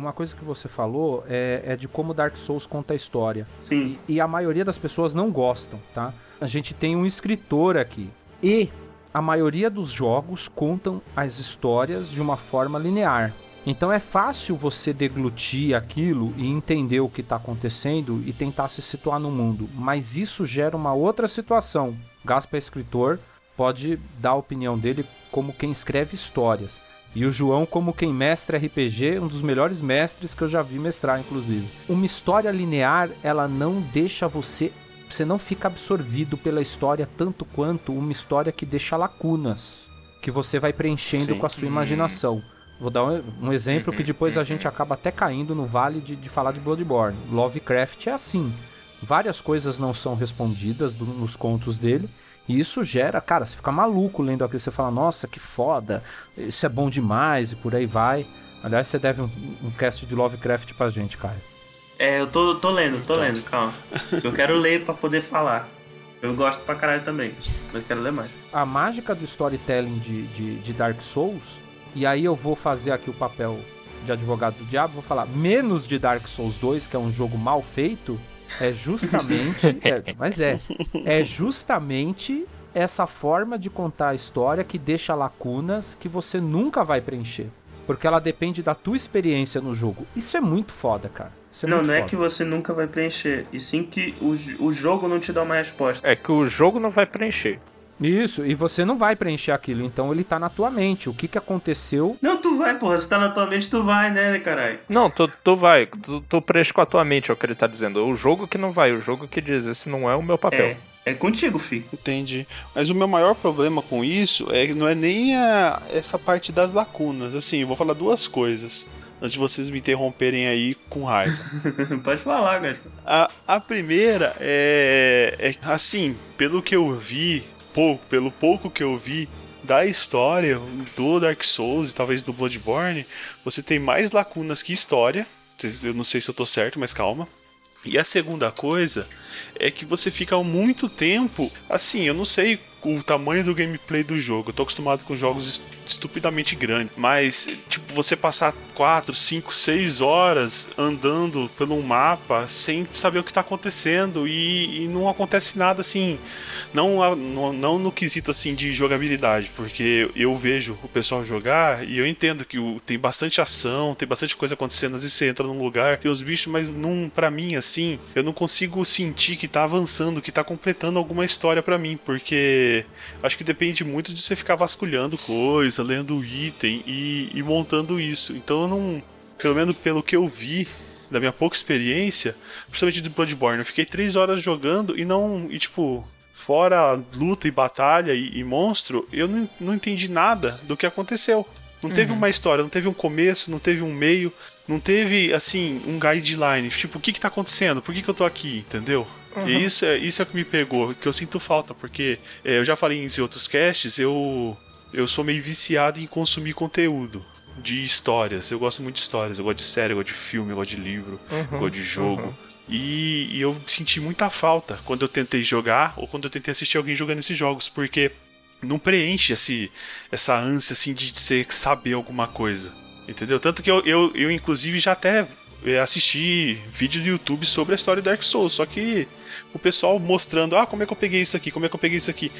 S3: Uma coisa que você falou é, é de como Dark Souls conta a história.
S1: Sim.
S3: E a maioria das pessoas não gostam, tá? A gente tem um escritor aqui. E a maioria dos jogos contam as histórias de uma forma linear. Então é fácil você deglutir aquilo e entender o que está acontecendo e tentar se situar no mundo. Mas isso gera uma outra situação. Gaspa é escritor, pode dar a opinião dele como quem escreve histórias. E o João como quem mestra RPG, um dos melhores mestres que eu já vi mestrar, inclusive. Uma história linear, ela não deixa você você não fica absorvido pela história tanto quanto uma história que deixa lacunas, que você vai preenchendo
S4: Sim.
S3: com a sua imaginação. Vou dar um, um exemplo que depois a gente acaba até caindo no vale de, de falar de Bloodborne. Lovecraft é assim. Várias coisas não são respondidas do- nos contos dele. E isso gera, cara, você fica maluco lendo aquilo. Você fala, nossa, que foda, isso é bom demais e por aí vai. Aliás, você deve um, um cast de Lovecraft pra gente, Caio.
S1: É, eu tô, tô lendo, tô lendo, calma. Eu quero ler pra poder falar. Eu gosto pra caralho também, mas quero ler mais.
S3: a mágica do storytelling de, de, de Dark Souls, e aí eu vou fazer aqui o papel de advogado do diabo, vou falar menos de Dark Souls 2, que é um jogo mal feito, é justamente. é, mas é. É justamente essa forma de contar a história que deixa lacunas que você nunca vai preencher. Porque ela depende da tua experiência no jogo. Isso é muito foda, cara. É
S1: não, não é
S3: foda.
S1: que você nunca vai preencher, e sim que o, o jogo não te dá uma resposta.
S2: É que o jogo não vai preencher.
S3: Isso, e você não vai preencher aquilo, então ele tá na tua mente. O que que aconteceu
S1: Não, tu vai, porra, se tá na tua mente, tu vai, né, caralho?
S2: Não, tu, tu vai, tu, tu preenche com a tua mente, é o que ele tá dizendo. O jogo que não vai, o jogo que diz, esse não é o meu papel.
S1: É, é contigo, fi.
S4: Entendi. Mas o meu maior problema com isso é que não é nem a- essa parte das lacunas. Assim, eu vou falar duas coisas. Antes de vocês me interromperem aí com raiva.
S1: Pode falar, Gaspar.
S4: A, a primeira é, é assim, pelo que eu vi, pouco, pelo pouco que eu vi da história do Dark Souls e talvez do Bloodborne, você tem mais lacunas que história. Eu não sei se eu tô certo, mas calma. E a segunda coisa é que você fica muito tempo. Assim, eu não sei o tamanho do gameplay do jogo. Eu tô acostumado com jogos est- estupidamente grandes. Mas, tipo, você passar 4, 5, 6 horas andando pelo mapa sem saber o que tá acontecendo e, e não acontece nada assim. Não, não, não no quesito assim de jogabilidade, porque eu vejo o pessoal jogar e eu entendo que o- tem bastante ação, tem bastante coisa acontecendo. Às vezes você entra num lugar, tem os bichos, mas não, pra mim, assim, eu não consigo sentir que tá avançando, que tá completando alguma história pra mim, porque acho que depende muito de você ficar vasculhando coisa, lendo item e, e montando isso. Então eu não. Pelo menos pelo que eu vi, da minha pouca experiência, principalmente do Bloodborne, eu fiquei três horas jogando e não. E tipo. Fora luta e batalha e, e monstro, eu não, não entendi nada do que aconteceu. Não teve uma história, não teve um começo, não teve um meio, não teve, assim, um guideline. Tipo, o que que tá acontecendo? Por que que eu tô aqui? Entendeu? E isso é, isso é o que me pegou, que eu sinto falta, porque é, eu já falei em outros casts, eu, eu sou meio viciado em consumir conteúdo de histórias. Eu gosto muito de histórias, eu gosto de série, eu gosto de filme, eu gosto de livro, eu gosto de jogo. E, e eu senti muita falta quando eu tentei jogar ou quando eu tentei assistir alguém jogando esses jogos, porque não preenche esse, essa ânsia assim de você saber alguma coisa. Entendeu? Tanto que eu, eu, eu inclusive, já até é, assisti vídeo do YouTube sobre a história do Dark Souls, só que o pessoal mostrando, ah, como é que eu peguei isso aqui, como é que eu peguei isso aqui.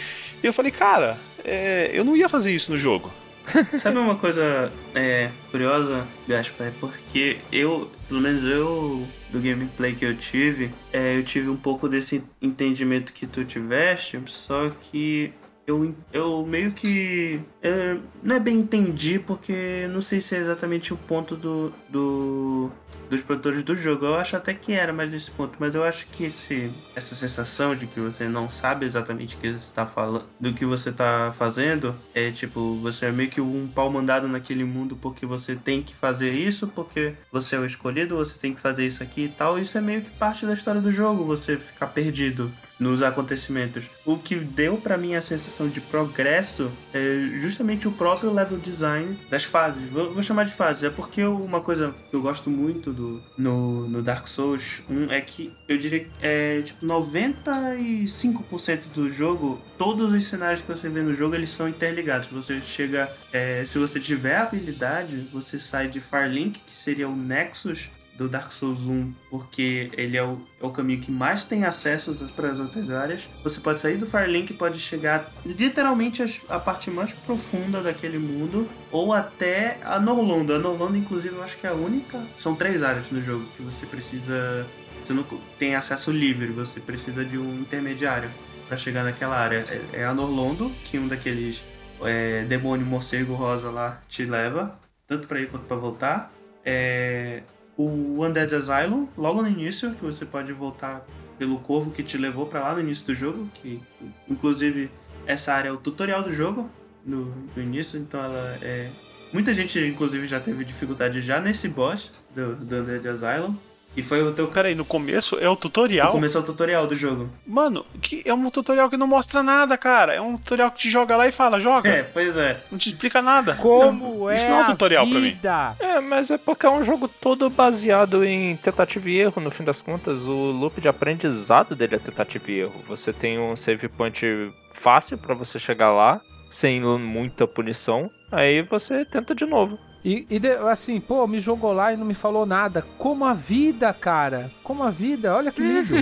S4: E eu falei, cara, é, eu não ia fazer isso no jogo.
S1: Sabe uma coisa é, curiosa, Gaspar? É porque eu, pelo menos eu, do gameplay que eu tive, é, eu tive um pouco desse entendimento que tu tiveste, só que eu, eu meio que. é, não é bem entendi, porque não sei se é exatamente o ponto do, do dos produtores do jogo. Eu acho até que era mais nesse ponto, mas eu acho que esse, essa sensação de que você não sabe exatamente que você tá falando, do que você tá fazendo, é tipo, você é meio que um pau mandado naquele mundo porque você tem que fazer isso, porque você é o escolhido, você tem que fazer isso aqui e tal. Isso é meio que parte da história do jogo, você ficar perdido. Nos acontecimentos. O que deu para mim a sensação de progresso é justamente o próprio level design das fases. Vou, vou chamar de fases, é porque eu, uma coisa que eu gosto muito do, no, no Dark Souls 1 é que eu diria que é tipo 95% do jogo, todos os cenários que você vê no jogo eles são interligados. Você chega, é, se você tiver habilidade, você sai de Firelink, que seria o Nexus, do Dark Souls 1, porque ele é o, é o caminho que mais tem acessos para as outras áreas. Você pode sair do Firelink e pode chegar literalmente a, a parte mais profunda daquele mundo, ou até a Norlondo. A Norlondo, inclusive, eu acho que é a única. São três áreas no jogo que você precisa. Você não tem acesso livre, você precisa de um intermediário para chegar naquela área. É, é a Norlondo, que um daqueles é, demônio morcego rosa lá te leva, tanto para ir quanto para voltar. É, o Undead Asylum, logo no início, que você pode voltar pelo corvo que te levou para lá no início do jogo, que inclusive essa área é o tutorial do jogo no, no início, então ela é muita gente inclusive já teve dificuldade já nesse boss do, do Undead Asylum. E foi o teu.
S4: Peraí, no começo é o tutorial? No
S1: começo é o tutorial do jogo.
S4: Mano, que é um tutorial que não mostra nada, cara. É um tutorial que te joga lá e fala, joga.
S1: É, pois é.
S4: Não te explica nada.
S3: Como não, é
S4: Isso não é um tutorial
S3: pra
S4: mim.
S2: É, mas é porque é um jogo todo baseado em tentativa e erro, no fim das contas. O loop de aprendizado dele é tentativa e erro. Você tem um save point fácil para você chegar lá, sem muita punição. Aí você tenta de novo.
S3: E, e assim, pô, me jogou lá e não me falou nada. Como a vida, cara. Como a vida, olha que lindo.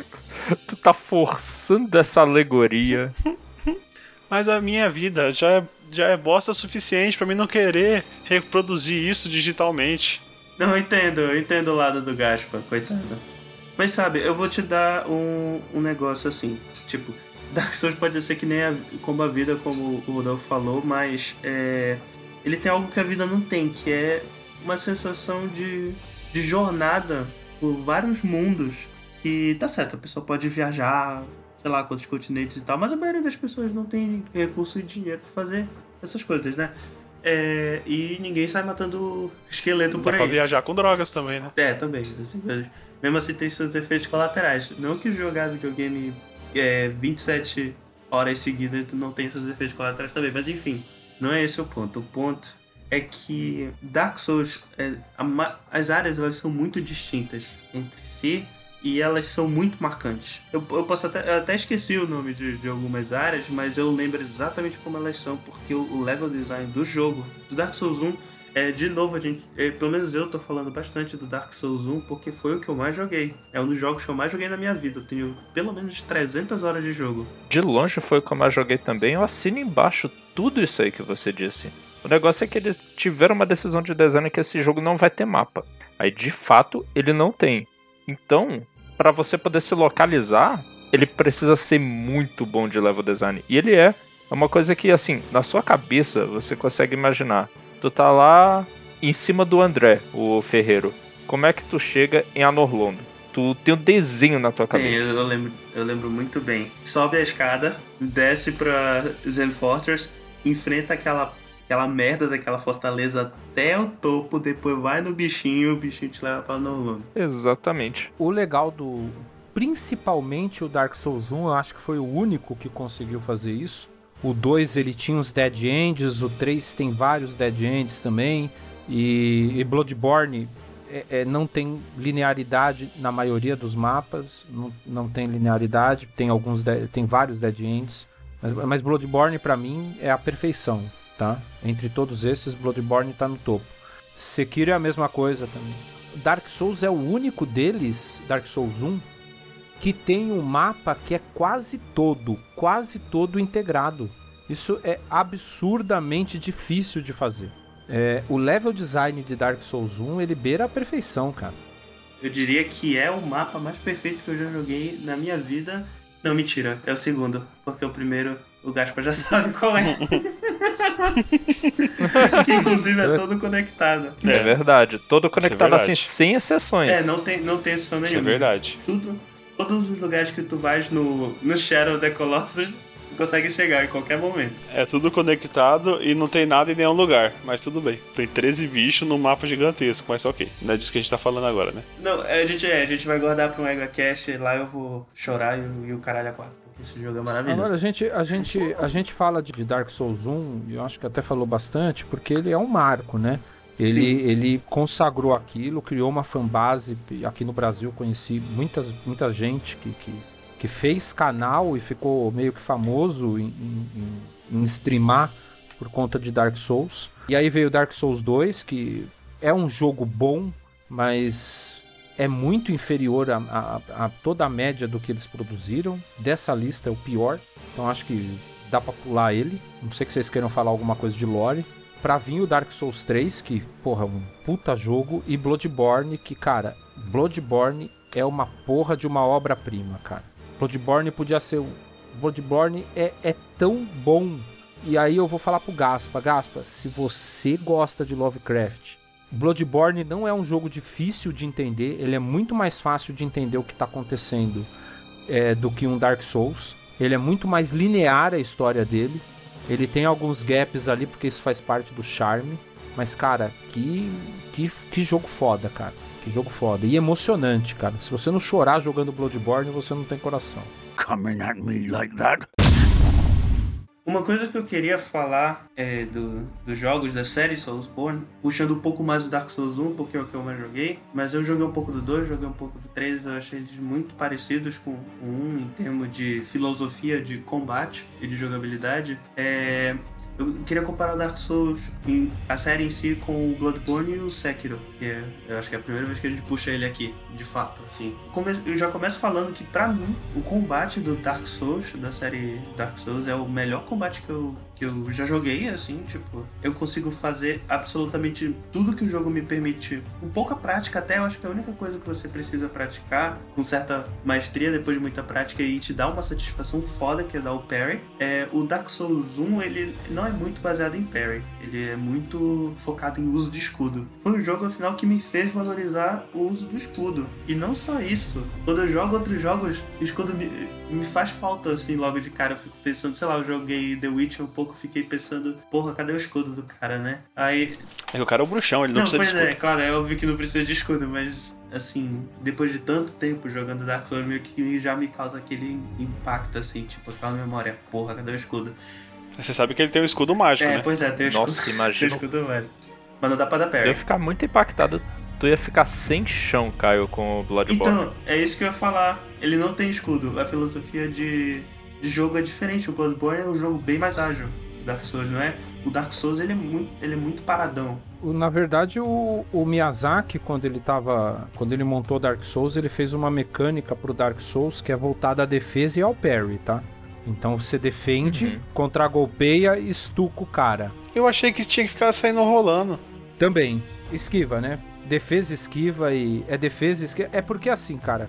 S2: tu tá forçando essa alegoria.
S4: Mas a minha vida já é, já é bosta suficiente para mim não querer reproduzir isso digitalmente.
S1: Não, eu entendo, eu entendo o lado do Gaspa, coitado. Mas sabe, eu vou te dar um, um negócio assim, tipo, Dark Souls pode ser que nem a, como a vida, como o Rodolfo falou, mas é, ele tem algo que a vida não tem, que é uma sensação de, de jornada por vários mundos. Que tá certo, a pessoa pode viajar, sei lá, quantos continentes e tal, mas a maioria das pessoas não tem recurso e dinheiro pra fazer essas coisas, né? É, e ninguém sai matando esqueleto
S4: Dá
S1: por aí.
S4: pra viajar com drogas também, né?
S1: É, também. Assim, mesmo assim tem seus efeitos colaterais. Não que jogar videogame é, 27 horas seguidas não tenha seus efeitos colaterais também, mas enfim. Não é esse o ponto. O ponto é que Dark Souls, é, as áreas elas são muito distintas entre si e elas são muito marcantes. Eu, eu posso até, eu até esqueci o nome de, de, algumas áreas, mas eu lembro exatamente como elas são, porque o, o level design do jogo, do Dark Souls 1, é, de novo, a gente, é, pelo menos eu tô falando bastante do Dark Souls 1 porque foi o que eu mais joguei. É um dos jogos que eu mais joguei na minha vida. Eu tenho pelo menos 300 horas de jogo.
S2: De longe foi o que eu mais joguei também. Eu assino embaixo tudo isso aí que você disse. O negócio é que eles tiveram uma decisão de design que esse jogo não vai ter mapa. Aí de fato ele não tem. Então, para você poder se localizar, ele precisa ser muito bom de level design. E ele é. É uma coisa que, assim, na sua cabeça você consegue imaginar. Tu tá lá em cima do André, o ferreiro. Como é que tu chega em Anorlondo? Tu tem um desenho na tua cabeça.
S1: Tem, eu lembro, eu lembro muito bem. Sobe a escada, desce pra Zen Fortress, enfrenta aquela, aquela merda daquela fortaleza até o topo, depois vai no bichinho, o bichinho te leva pra Anorlondo.
S2: Exatamente.
S3: O legal do. Principalmente o Dark Souls 1, eu acho que foi o único que conseguiu fazer isso o 2 ele tinha os Dead Ends, o 3 tem vários Dead Ends também. E, e Bloodborne é, é, não tem linearidade na maioria dos mapas, não, não tem linearidade, tem alguns tem vários Dead Ends, mas, mas Bloodborne para mim é a perfeição, tá? Entre todos esses, Bloodborne tá no topo. Sekiro é a mesma coisa também. Dark Souls é o único deles, Dark Souls 1, que tem um mapa que é quase todo, quase todo integrado. Isso é absurdamente difícil de fazer. É, o level design de Dark Souls 1 ele beira a perfeição, cara.
S1: Eu diria que é o mapa mais perfeito que eu já joguei na minha vida. Não, mentira, é o segundo, porque o primeiro o Gaspar já sabe qual é. que inclusive é todo conectado.
S2: É, verdade, todo conectado é verdade. assim, sem exceções.
S1: É, não tem, não tem exceção nenhuma.
S4: Isso é verdade.
S1: Tudo, todos os lugares que tu vais no, no Shadow of the Colossus consegue chegar em qualquer momento.
S4: É tudo conectado e não tem nada em nenhum lugar, mas tudo bem. Tem 13 bichos num mapa gigantesco, mas ok. Não é disso que a gente tá falando agora, né?
S1: Não, a gente, é, a gente vai guardar pra um EgaCast, lá eu vou chorar e, o- e o caralho a quatro. Porque esse jogo é maravilhoso.
S3: Agora, a gente, a, gente, a gente fala de de Dark Souls 1, e eu acho que até falou bastante, porque ele é um marco, né? Ele, ele consagrou aquilo, criou uma fanbase. Aqui no Brasil conheci muitas, muita gente que, que, que fez canal e ficou meio que famoso em, em, em- streamar por conta de Dark Souls. E aí veio Dark Souls 2, que é um jogo bom, mas é muito inferior a, a- a toda a média do que eles produziram. Dessa lista é o pior, então acho que dá pra pular ele. Não sei que vocês queiram falar alguma coisa de lore. Pra vir o Dark Souls 3, que, porra, é um puta jogo, e Bloodborne, que, cara, Bloodborne é uma porra de uma obra-prima, cara. Bloodborne podia ser um. Bloodborne é, é tão bom. E aí eu vou falar pro Gaspa, Gaspa, se você gosta de Lovecraft, Bloodborne não é um jogo difícil de entender, ele é muito mais fácil de entender o que está acontecendo é, do que um Dark Souls. Ele é muito mais linear a história dele. Ele tem alguns gaps ali, porque isso faz parte do charme. Mas, cara, que, que, que jogo foda, cara. Que jogo foda. E emocionante, cara. Se você não chorar jogando Bloodborne, você não tem coração.
S6: Coming at me like that?
S1: Uma coisa que eu queria falar é do, dos jogos da série Soulsborne, puxando um pouco mais do Dark Souls 1, porque é o que eu mais joguei, mas eu joguei um pouco do 2, joguei um pouco do 3, eu achei eles muito parecidos com o 1 em termos de filosofia de combate e de jogabilidade. É, eu queria comparar Dark Souls, a série em si, com o Bloodborne e o Sekiro, que é, eu acho que é a primeira vez que a gente puxa ele aqui, de fato, assim. Eu já começo falando que, pra mim, o combate do Dark Souls, da série Dark Souls, é o melhor combate que eu, que eu já joguei, assim, tipo, eu consigo fazer absolutamente tudo que o jogo me permite. Com pouca prática até, eu acho que a única coisa que você precisa praticar, com certa maestria, depois de muita prática, e te dá uma satisfação foda, que é dar o parry, é o Dark Souls 1, ele não é muito baseado em parry, ele é muito focado em uso de escudo. Foi um jogo, afinal, que me fez valorizar o uso do escudo. E não só isso, quando eu jogo outros jogos, escudo me, me faz falta, assim, logo de cara. Eu fico pensando, sei lá, eu joguei The Witcher um pouco, fiquei pensando, porra, cadê o escudo do cara, né? Aí,
S4: É que o cara é o bruxão, ele não,
S1: não,
S4: precisa
S1: pois
S4: de
S1: é,
S4: escudo.
S1: claro, é óbvio que não precisa de escudo, mas assim, depois de tanto tempo jogando Dark Souls, meio que já me causa aquele impacto, assim, tipo, aquela memória, porra, cadê o escudo?
S4: Você sabe que ele tem um escudo mágico,
S1: é,
S4: né?
S1: pois é, tem o escudo.
S2: Nossa,
S1: tem o
S2: imagina.
S1: escudo, velho. Mas não dá pra dar
S2: Eu ia ficar muito impactado. Tu ia ficar sem chão, Caio, com o Bloodborne.
S1: Então, é isso que eu ia falar. Ele não tem escudo. A filosofia de, de jogo é diferente. O Bloodborne é um jogo bem mais ágil. O Dark Souls, não é? O Dark Souls, ele é muito, ele é muito paradão.
S3: Na verdade, o, o Miyazaki, quando ele tava. Quando ele montou Dark Souls, ele fez uma mecânica pro Dark Souls que é voltada à defesa e ao parry, tá? Então você defende,
S2: Uhum.
S3: contra-golpeia e estuca o cara.
S4: Eu achei que tinha que ficar saindo rolando.
S3: Também. Esquiva, né? Defesa, esquiva e. É defesa, esquiva. É porque assim, cara.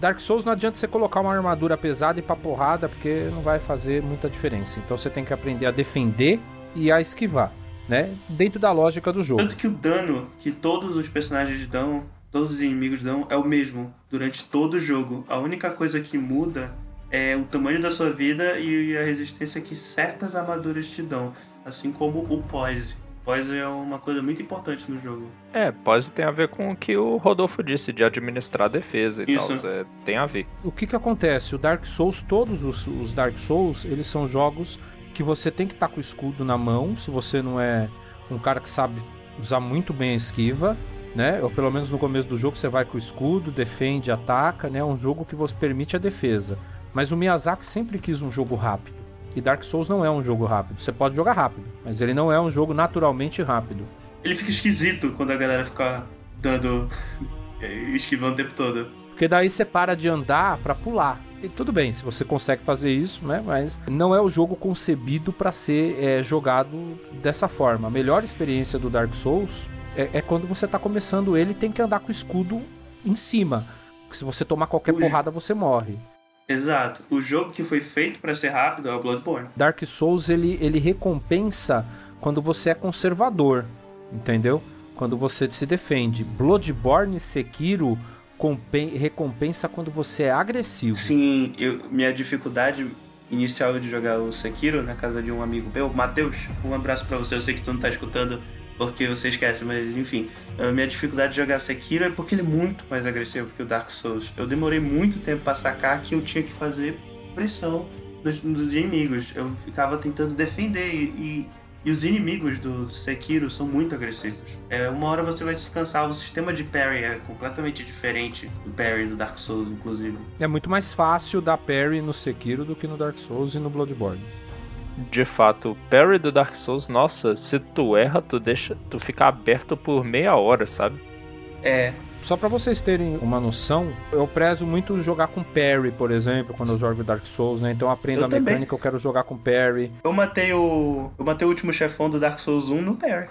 S3: Dark Souls não adianta você colocar uma armadura pesada e pra porrada, porque não vai fazer muita diferença. Então você tem que aprender a defender e a esquivar, né? Dentro da lógica do jogo.
S1: Tanto que o dano que todos os personagens dão, todos os inimigos dão, é o mesmo durante todo o jogo. A única coisa que muda é o tamanho da sua vida e a resistência que certas armaduras te dão. Assim como o poise. Poise é uma coisa muito importante no jogo.
S2: É, pode ter a ver com o que o Rodolfo disse, de administrar a defesa e
S1: Isso.
S2: tal. É, tem a ver.
S3: O que que acontece? O Dark Souls, todos os, os Dark Souls, eles são jogos que você tem que estar com o escudo na mão, se você não é um cara que sabe usar muito bem a esquiva, né? Ou pelo menos no começo do jogo você vai com o escudo, defende, ataca, né? É um jogo que você permite a defesa. Mas o Miyazaki sempre quis um jogo rápido. E Dark Souls não é um jogo rápido. Você pode jogar rápido, mas ele não é um jogo naturalmente rápido.
S1: Ele fica esquisito quando a galera fica dando. esquivando o tempo todo.
S3: Porque daí você para de andar pra pular. E tudo bem, se você consegue fazer isso, né? Mas não é o jogo concebido pra ser é, jogado dessa forma. A melhor experiência do Dark Souls é, é quando você tá começando ele e tem que andar com o escudo em cima. Porque se você tomar qualquer
S1: Ui.
S3: porrada, você morre.
S1: Exato. O jogo que foi feito pra ser rápido é o Bloodborne.
S3: Dark Souls ele, ele recompensa quando você é conservador, entendeu? Quando você se defende. Bloodborne Sekiro compen- recompensa quando você é agressivo.
S1: Sim, eu, minha dificuldade inicial de jogar o Sekiro na casa de um amigo meu, Matheus. Um abraço para você, eu sei que tu não tá escutando porque você esquece, mas enfim. A minha dificuldade de jogar Sekiro é porque ele é muito mais agressivo que o Dark Souls. Eu demorei muito tempo para sacar que eu tinha que fazer pressão nos, nos inimigos. Eu ficava tentando defender e, e os inimigos do Sekiro são muito agressivos. É, uma hora você vai se cansar. O sistema de parry é completamente diferente do parry do Dark Souls, inclusive.
S3: É muito mais fácil dar parry no Sekiro do que no Dark Souls e no Bloodborne.
S2: De fato, o parry do Dark Souls, nossa, se tu erra, tu deixa, tu fica aberto por meia hora, sabe?
S1: É,
S3: Só pra vocês terem uma noção, eu prezo muito jogar com parry, por exemplo, quando eu jogo Dark Souls, né? Então eu aprendo
S1: Eu
S3: a
S1: também.
S3: mecânica, eu quero jogar com parry.
S1: eu matei o. Eu matei o último chefão do Dark Souls 1 no parry.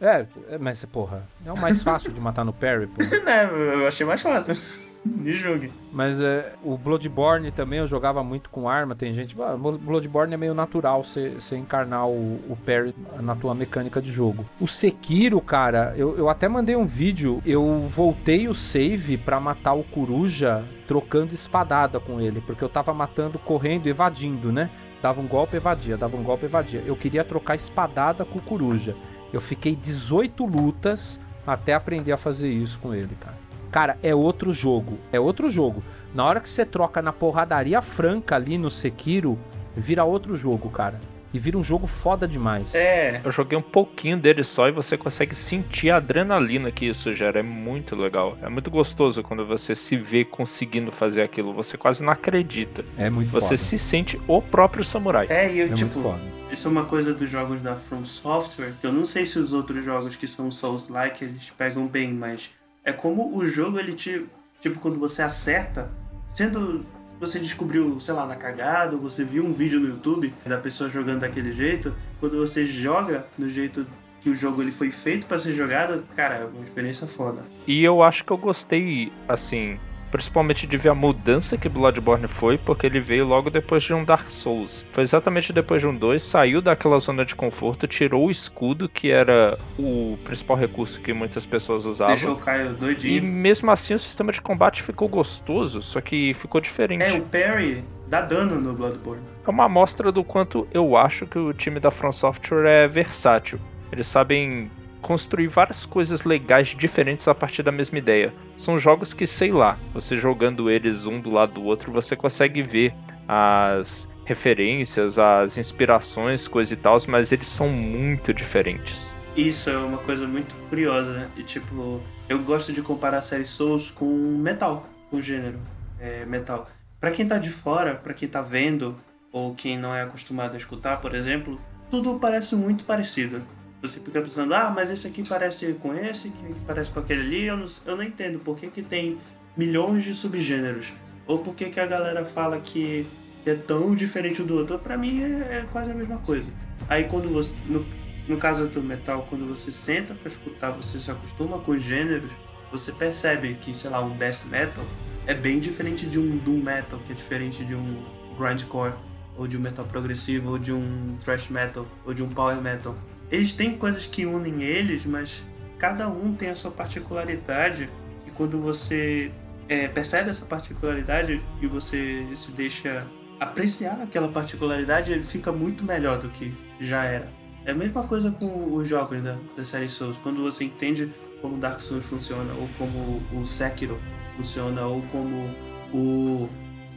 S3: É, é, mas porra, é o mais fácil de matar no parry, pô.
S1: né, eu achei mais fácil. Me julgue.
S3: Mas é, o Bloodborne também eu jogava muito com arma. Tem gente. Bloodborne é meio natural você encarnar o, o parry na tua mecânica de jogo. O Sekiro, cara, eu, eu até mandei um vídeo. Eu voltei o save pra matar o Coruja trocando espadada com ele. Porque eu tava matando correndo, evadindo, né? Dava um golpe, evadia, dava um golpe, evadia. Eu queria trocar espadada com o Coruja. Eu fiquei 18 lutas até aprender a fazer isso com ele, cara. Cara, é outro jogo. É outro jogo. Na hora que você troca na porradaria franca ali no Sekiro, vira outro jogo, cara. E vira um jogo foda demais.
S1: É,
S2: Eu joguei um pouquinho dele só e você consegue sentir a adrenalina que isso gera. É muito legal. É muito gostoso quando você se vê conseguindo fazer aquilo. Você quase não acredita.
S3: É muito
S2: Você
S3: foda.
S2: se sente o próprio samurai.
S1: é, e eu,
S3: É
S1: tipo,
S3: muito foda.
S1: isso é uma coisa dos jogos da From Software, que eu não sei se os outros jogos que são Souls-like eles pegam bem, mas é como o jogo ele te. Tipo, quando você acerta, sendo. Você descobriu, sei lá, na cagada, ou você viu um vídeo no YouTube da pessoa jogando daquele jeito, quando você joga do jeito que o jogo ele foi feito pra ser jogado, cara, é uma experiência foda.
S2: E eu acho que eu gostei, assim, principalmente de ver a mudança que Bloodborne foi, porque ele veio logo depois de um Dark Souls. Foi exatamente depois de um 2, saiu daquela zona de conforto, tirou o escudo, que era o principal recurso que muitas pessoas usavam.
S1: Deixou o Caio
S2: E
S1: doidinho.
S2: mesmo assim o sistema de combate ficou gostoso, só que ficou diferente.
S1: É, o parry dá dano no Bloodborne.
S2: É uma amostra do quanto eu acho que o time da From Software é versátil. Eles sabem construir várias coisas legais diferentes a partir da mesma ideia. São jogos que, sei lá, você jogando eles um do lado do outro, você consegue ver as referências, as inspirações, coisa e tal, mas eles são muito diferentes.
S1: Isso é uma coisa muito curiosa, né? E tipo, eu gosto de comparar a série Souls com metal, com o gênero é, metal. Pra quem tá de fora, pra quem tá vendo, ou quem não é acostumado a escutar, por exemplo, tudo parece muito parecido. Você fica pensando, ah, mas esse aqui parece com esse, que parece com aquele ali, eu não, eu não entendo por que, que tem milhões de subgêneros. Ou por que, que a galera fala que que é tão diferente do outro. Pra mim é, é quase a mesma coisa. Aí quando você. No, no caso do metal, quando você senta pra escutar, você se acostuma com os gêneros, você percebe que, sei lá, um death metal é bem diferente de um doom metal, que é diferente de um grindcore, ou de um metal progressivo, ou de um thrash metal, ou de um power metal. Eles têm coisas que unem eles, mas cada um tem a sua particularidade, e quando você é, percebe essa particularidade e você se deixa apreciar aquela particularidade, ele fica muito melhor do que já era. É a mesma coisa com os jogos da, da série Souls. Quando você entende como Dark Souls funciona, ou como o Sekiro funciona, ou como o,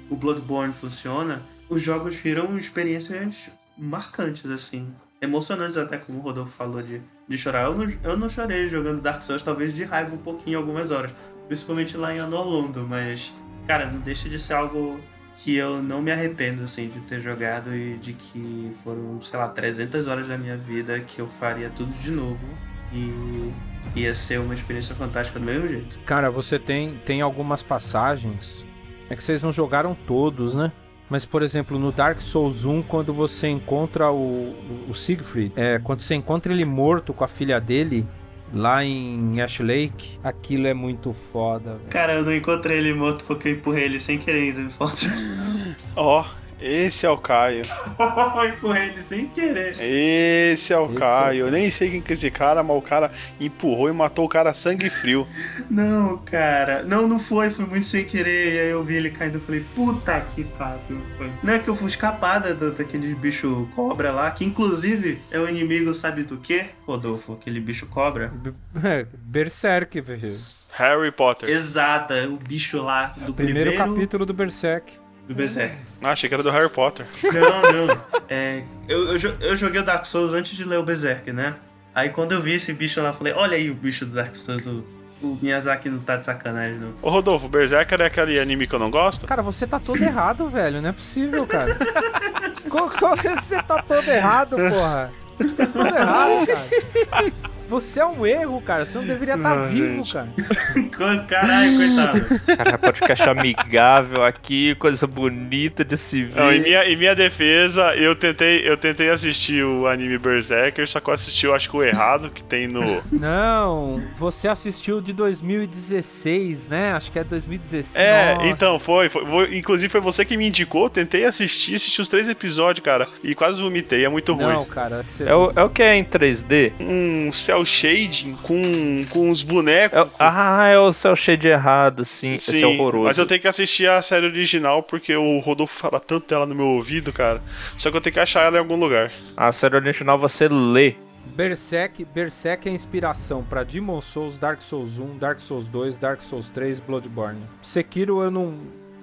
S1: o Bloodborne funciona, os jogos viram experiências marcantes, assim. Emocionantes até, como o Rodolfo falou de, de chorar. Eu não, eu não chorei jogando Dark Souls, talvez de raiva um pouquinho algumas horas. Principalmente lá em Anolondo, mas... Cara, não deixa de ser algo que eu não me arrependo, assim, de ter jogado e de que foram, sei lá, 300 horas da minha vida que eu faria tudo de novo e ia ser uma experiência fantástica do mesmo jeito.
S3: Cara, você tem, tem algumas passagens. É que vocês não jogaram todos, né? Mas, por exemplo, no Dark Souls 1, quando você encontra o, o Siegfried, é, quando você encontra ele morto com a filha dele, lá em Ash Lake, aquilo é muito foda. velho.
S1: Cara, eu não encontrei ele morto porque eu empurrei ele sem querer em Zen Fortress.
S4: Esse é o Caio.
S1: Empurrei ele sem querer.
S4: Esse é o
S3: Esse é
S4: Caio.
S3: o
S4: Eu nem sei quem que é esse cara, mas o cara empurrou e matou o cara a sangue frio.
S1: Não, cara. Não, não foi. Foi muito sem querer. E aí eu vi ele caindo. Eu falei, puta que pariu. Foi. Não é que eu fui escapada da, daqueles bicho cobra lá. Que inclusive é o inimigo, sabe do quê, Rodolfo? Aquele bicho cobra.
S3: É, Berserk, velho.
S4: Harry Potter.
S1: Exato, é o bicho lá do
S3: Primeiro,
S1: primeiro,
S3: capítulo do Berserk.
S1: Do Berserk.
S4: Ah, achei que era do Harry Potter.
S1: Não, não. É, eu, eu, eu joguei o Dark Souls antes de ler o Berserk, né? Aí quando eu vi esse bicho lá, eu falei, olha aí o bicho do Dark Souls. O, o Miyazaki não tá de sacanagem, não.
S4: Ô Rodolfo, Berserker é aquele anime que eu não gosto?
S3: Cara, você tá todo errado, velho. Não é possível, cara. Você tá todo errado, porra. Tá todo errado, cara. Você é um erro, cara. Você não deveria estar
S4: Não,
S3: vivo,
S4: gente.
S3: cara.
S1: Caralho, coitado.
S2: Cara, podcast amigável aqui, coisa bonita de se ver.
S4: Não, em minha, em minha defesa, eu tentei, eu tentei assistir o anime Berserker, só que eu assisti, eu acho que o errado que tem no.
S3: Não, você assistiu de 2016, né? Acho que é 2016.
S4: É,
S3: Nossa.
S4: então, foi, foi, foi- Inclusive foi você que me indicou, tentei assistir, assisti os três episódios, cara, e quase vomitei, é muito ruim.
S3: Não, cara. Você...
S2: É o, é o que é em 3D?
S4: Um cel shading com, com os bonecos.
S2: É o- ah, é o cel shade errado, sim. Esse é horroroso.
S4: mas eu tenho que assistir a série original porque o Rodolfo fala tanto dela no meu ouvido, cara. Só que eu tenho que achar ela em algum lugar.
S2: A série original você lê.
S3: Berserk, Berserk é inspiração pra Demon Souls, Dark Souls 1, Dark Souls 2, Dark Souls 3, Bloodborne. Sekiro eu não,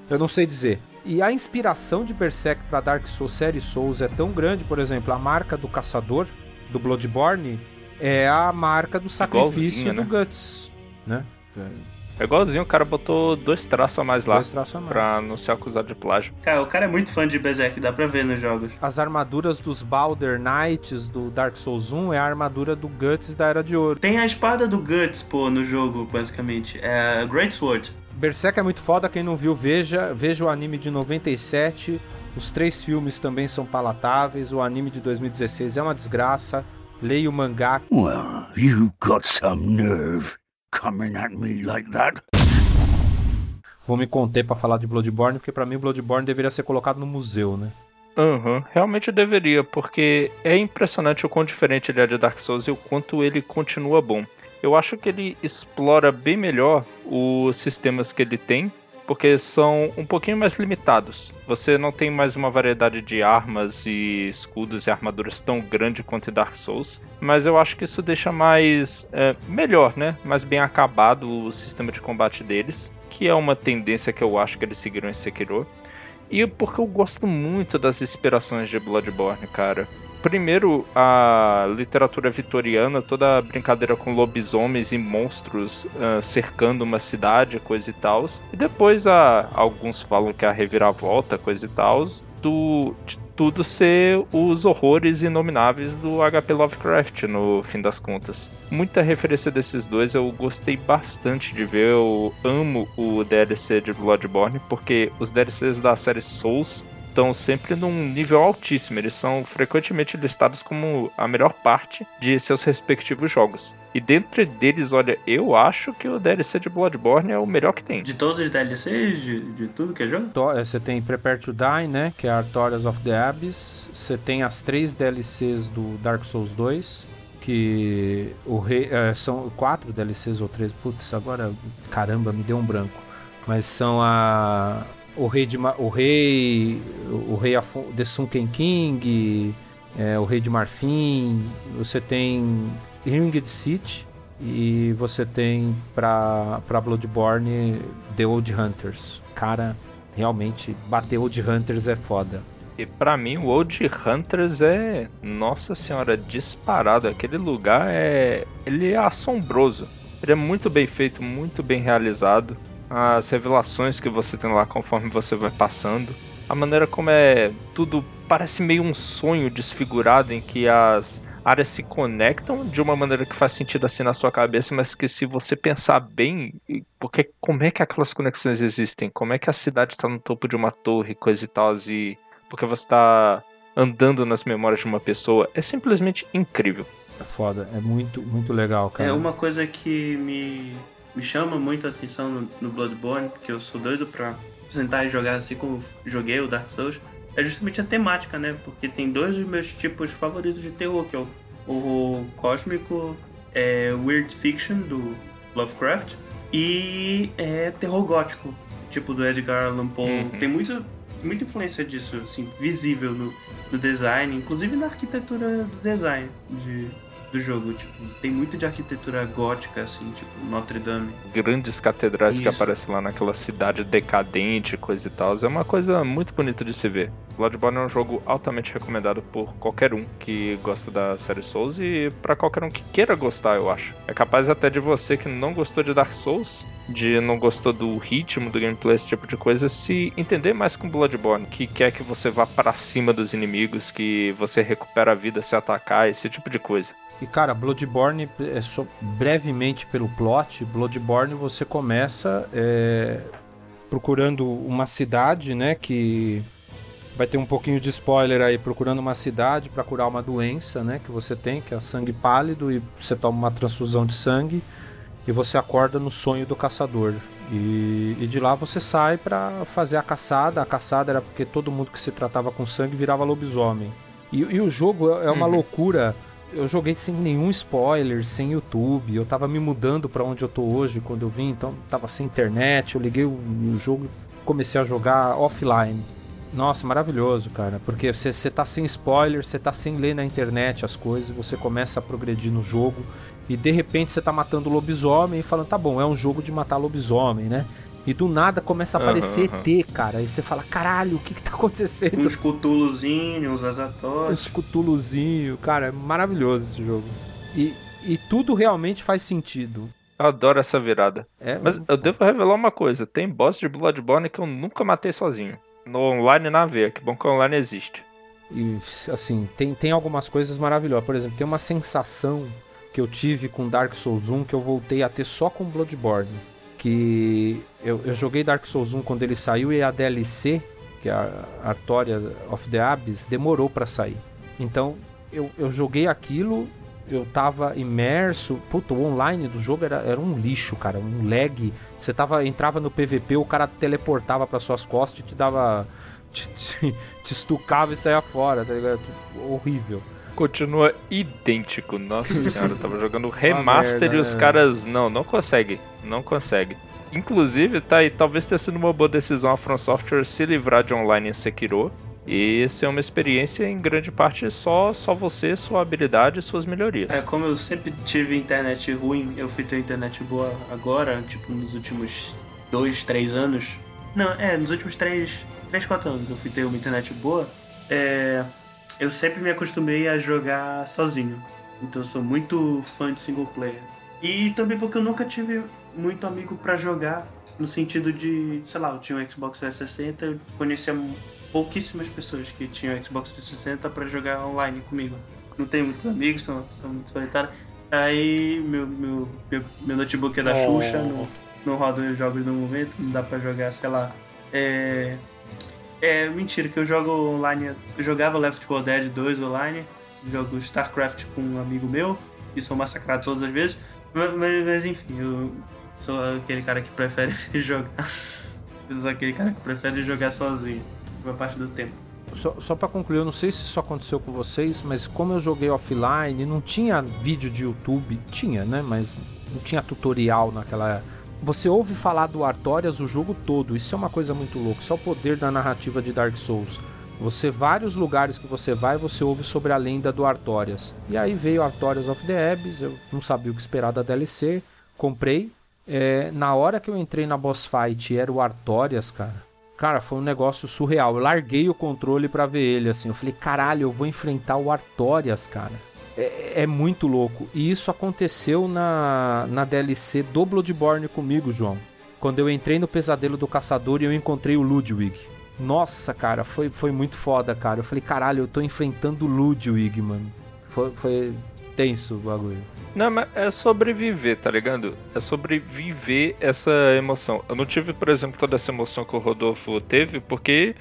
S3: eu não sei dizer. E a inspiração de Berserk pra Dark Souls, série Souls é tão grande, por exemplo, a marca do caçador do Bloodborne é a marca do sacrifício
S2: Igualzinho,
S3: do Guts, né?
S2: É igualzinho, o cara botou dois traços a mais lá.
S3: Dois traços a mais.
S2: Pra não ser acusado de plágio.
S1: Cara, o cara é muito fã de Berserk, dá pra ver nos jogos.
S3: As armaduras dos Balder Knights do Dark Souls 1 é a armadura do Guts da Era de Ouro.
S1: Tem a espada do Guts, pô, no jogo, basicamente. É a Great Sword.
S3: Berserk é muito foda, quem não viu, veja. Veja o anime de 97. Os três filmes também são palatáveis. O anime de 2016 é uma desgraça. Leia o mangá.
S6: Well, you got some nerve coming at me like that.
S3: Vou me conter pra falar de Bloodborne, porque pra mim Bloodborne deveria ser colocado no museu, né?
S2: Aham, realmente deveria, porque é impressionante o quão diferente ele é de Dark Souls e o quanto ele continua bom. Eu acho que ele explora bem melhor os sistemas que ele tem, porque são um pouquinho mais limitados. Você não tem mais uma variedade de armas e escudos e armaduras tão grande quanto em Dark Souls, mas eu acho que isso deixa mais é, melhor, né? Mais bem acabado o sistema de combate deles, que é uma tendência que eu acho que eles seguiram em Sekiro. E porque eu gosto muito das inspirações de Bloodborne, cara. Primeiro, a literatura vitoriana, toda a brincadeira com lobisomens e monstros ah, cercando uma cidade, coisa e tal. E depois, a, alguns falam que é a reviravolta, coisa e tal, do, de tudo ser os horrores inomináveis do HP Lovecraft, no fim das contas. Muita referência desses dois, eu gostei bastante de ver. Eu amo o DLC de Bloodborne, porque os DLCs da série Souls estão sempre num nível altíssimo. Eles são frequentemente listados como a melhor parte de seus respectivos jogos. E dentre deles, olha, eu acho que o DLC de Bloodborne é o melhor que tem.
S1: De todos os DLCs, de, de tudo que é jogo?
S3: Eh, Você tem Prepare to Die, né? Que é Artorias of the Abyss. Você tem as três DLCs do Dark Souls 2. Que o rei. eh, são quatro DLCs ou três. Putz, agora. Caramba, me deu um branco. Mas são a. O rei de. O rei. O rei Afon, The Sunken King. eh, o rei de Marfim. Você tem Ringed City. E você tem pra, pra Bloodborne The Old Hunters. Cara, realmente, bater Old Hunters é foda.
S2: E pra mim, o Old Hunters é, nossa senhora, disparado. Aquele lugar é, ele é assombroso. Ele é muito bem feito, muito bem realizado. As revelações que você tem lá conforme você vai passando, a maneira como é tudo parece meio um sonho desfigurado em que as áreas se conectam de uma maneira que faz sentido assim na sua cabeça, mas que se você pensar bem, porque como é que aquelas conexões existem? Como é que a cidade está no topo de uma torre, coisa e tal, e porque você está andando nas memórias de uma pessoa, é simplesmente incrível.
S3: É foda, é muito, muito legal, cara.
S1: É uma coisa que me, me chama muito a atenção no, no Bloodborne, porque eu sou doido pra sentar e jogar assim como joguei o Dark Souls, é justamente a temática, né? Porque tem dois dos meus tipos favoritos de terror, que é o horror cósmico, é weird fiction do Lovecraft e é terror gótico, tipo do Edgar Allan Poe. Uhum. Tem muito, muita influência disso, assim, visível no, no design, inclusive na arquitetura do design de do jogo. Tipo, tem muito de arquitetura gótica, assim, tipo Notre Dame.
S2: Grandes catedrais Isso. que aparecem lá naquela cidade decadente, coisa e tal. É uma coisa muito bonita de se ver. Bloodborne é um jogo altamente recomendado por qualquer um que gosta da série Souls e para qualquer um que queira gostar, eu acho. É capaz até de você que não gostou de Dark Souls, de não gostou do ritmo do gameplay, esse tipo de coisa, se entender mais com Bloodborne, que quer que você vá para cima dos inimigos, que você recupera a vida se atacar, esse tipo de coisa.
S3: E cara, Bloodborne, é só, brevemente pelo plot, Bloodborne você começa é, procurando uma cidade, né? Que vai ter um pouquinho de spoiler aí, procurando uma cidade para curar uma doença, né? Que você tem, que é sangue pálido, e você toma uma transfusão de sangue e você acorda no sonho do caçador. E, e de lá você sai para fazer a caçada. A caçada era porque todo mundo que se tratava com sangue virava lobisomem. E, e o jogo é uma uhum. loucura eu joguei sem nenhum spoiler, sem YouTube. Eu tava me mudando para onde eu tô hoje quando eu vim, então tava sem internet. Eu liguei o, o jogo e comecei a jogar offline. Nossa, maravilhoso, cara, porque você, tá sem spoiler, você tá sem ler na internet as coisas, você começa a progredir no jogo e de repente você tá matando lobisomem e falando, tá bom, é um jogo de matar lobisomem, né? E do nada começa a aparecer uhum, ET, cara. E você fala, caralho, o que que tá acontecendo?
S1: Uns cutulozinhos, uns azatórios.
S3: Uns cutulozinhos, cara, é maravilhoso esse jogo. E, e tudo realmente faz sentido.
S2: Eu adoro essa virada. É, Mas eu devo revelar uma coisa: tem boss de Bloodborne que eu nunca matei sozinho. No online na veia, que bom que o online existe.
S3: E assim, tem, tem algumas coisas maravilhosas. Por exemplo, tem uma sensação que eu tive com Dark Souls 1 que eu voltei a ter só com Bloodborne que eu, eu, joguei Dark Souls 1 quando ele saiu e a DLC, que é a Artoria of the Abyss, demorou para sair. Então eu, eu joguei aquilo, eu tava imerso. Puta, o online do jogo era, era um lixo, cara, um lag. Você tava, entrava no PVP, o cara teleportava para suas costas e te dava. Te, te, te estucava e saia fora, tá ligado? Horrível
S2: continua idêntico. Nossa senhora, eu tava jogando remaster merda, e os né? caras. Não, não consegue. Não consegue. Inclusive, tá aí, talvez tenha sido uma boa decisão a From Software se livrar de online em Sekiro. E ser uma experiência em grande parte só, só você, sua habilidade e suas melhorias.
S1: É, como eu sempre tive internet ruim, eu fui ter internet boa agora, tipo nos últimos dois, três anos. Não, é, nos últimos três, três, quatro anos eu fui ter uma internet boa. É, eu sempre me acostumei a jogar sozinho. Então eu sou muito fã de single player. E também porque eu nunca tive muito amigo para jogar, no sentido de, sei lá, eu tinha um Xbox 360, eu conhecia pouquíssimas pessoas que tinham Xbox 360 para jogar online comigo. Não tenho muitos amigos, são, são muito solitários. Aí meu, meu, meu, meu notebook é da oh. Xuxa, não, não roda os jogos no momento, não dá para jogar, sei lá. É, é mentira, que eu jogo online. Eu jogava Left 4 Dead 2 online, jogo StarCraft com um amigo meu, e sou massacrado todas as vezes. Mas, mas, mas enfim, eu sou aquele cara que prefere jogar. eu sou aquele cara que prefere jogar sozinho, uma parte do tempo.
S3: Só, só para concluir, eu não sei se isso aconteceu com vocês, mas como eu joguei offline, não tinha vídeo de YouTube, tinha, né? Mas não tinha tutorial naquela você ouve falar do Artorias o jogo todo. Isso é uma coisa muito louca. Isso é o poder da narrativa de Dark Souls. Você, vários lugares que você vai, você ouve sobre a lenda do Artorias. E aí veio Artorias of the Abyss, eu não sabia o que esperar da DLC, comprei. É, na hora que eu entrei na boss fight era o Artorias, cara. Cara, foi um negócio surreal. Eu larguei o controle para ver ele, assim. Eu falei, caralho, eu vou enfrentar o Artorias, cara é, é, muito louco. E isso aconteceu na, na DLC do Bloodborne comigo, João. Quando eu entrei no Pesadelo do Caçador e eu encontrei o Ludwig. Nossa, cara, foi, foi muito foda, cara. Eu falei, caralho, eu tô enfrentando o Ludwig, mano. Foi, foi tenso o bagulho.
S2: Não, mas é sobreviver, tá ligado? É sobreviver essa emoção. Eu não tive, por exemplo, toda essa emoção que o Rodolfo teve, porque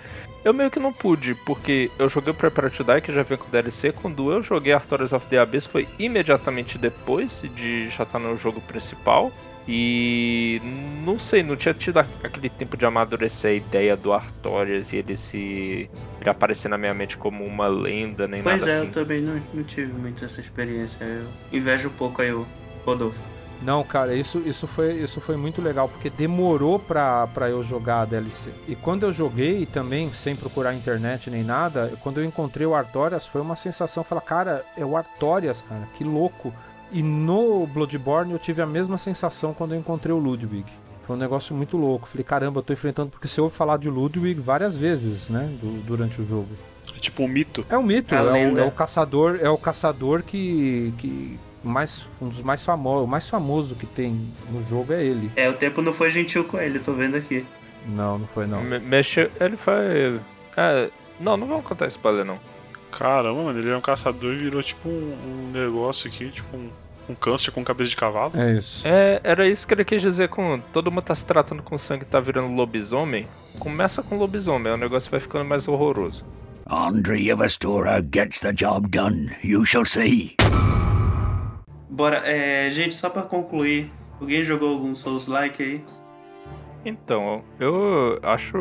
S2: eu meio que não pude, porque eu joguei o Prepare to Die, que já veio com DLC, quando eu joguei Artorias of the Abyss foi imediatamente depois de já estar no jogo principal. E não sei, não tinha tido aquele tempo de amadurecer a ideia do Artorias e ele se ele aparecer na minha mente como uma lenda, nem
S1: Pois
S2: nada
S1: é,
S2: assim.
S1: eu também não, não tive muito essa experiência. Eu invejo um pouco aí o Rodolfo.
S3: Não, cara, isso, isso, foi, isso foi muito legal, porque demorou pra, pra eu jogar a DLC. E quando eu joguei também, sem procurar internet nem nada, quando eu encontrei o Artorias, foi uma sensação, falar, cara, é o Artorias, cara, que louco. E no Bloodborne eu tive a mesma sensação quando eu encontrei o Ludwig. Foi um negócio muito louco. Falei, caramba, eu tô enfrentando, porque você ouve falar de Ludwig várias vezes, né, do- durante o jogo.
S4: É tipo um mito.
S3: É um mito,
S1: A
S3: é o, é o caçador, é o caçador que, que mais um dos mais famosos, o mais famoso que tem no jogo é ele.
S1: É, o tempo não foi gentil com ele, tô vendo aqui.
S3: Não, não foi não.
S2: Me- Mexe, ele foi. É, não, não vamos contar spoiler não.
S4: Caramba, mano, ele é um caçador e virou tipo um, um negócio aqui, tipo um, um câncer com cabeça de cavalo.
S3: É isso.
S2: É, era isso que ele quis dizer com todo mundo tá se tratando com sangue e tá virando lobisomem. Começa com lobisomem, o negócio vai ficando mais horroroso.
S6: Andre Yevastora gets the job done. You shall see.
S1: Bora, é, gente, só pra concluir, alguém jogou algum Souls-like aí?
S2: Então, eu acho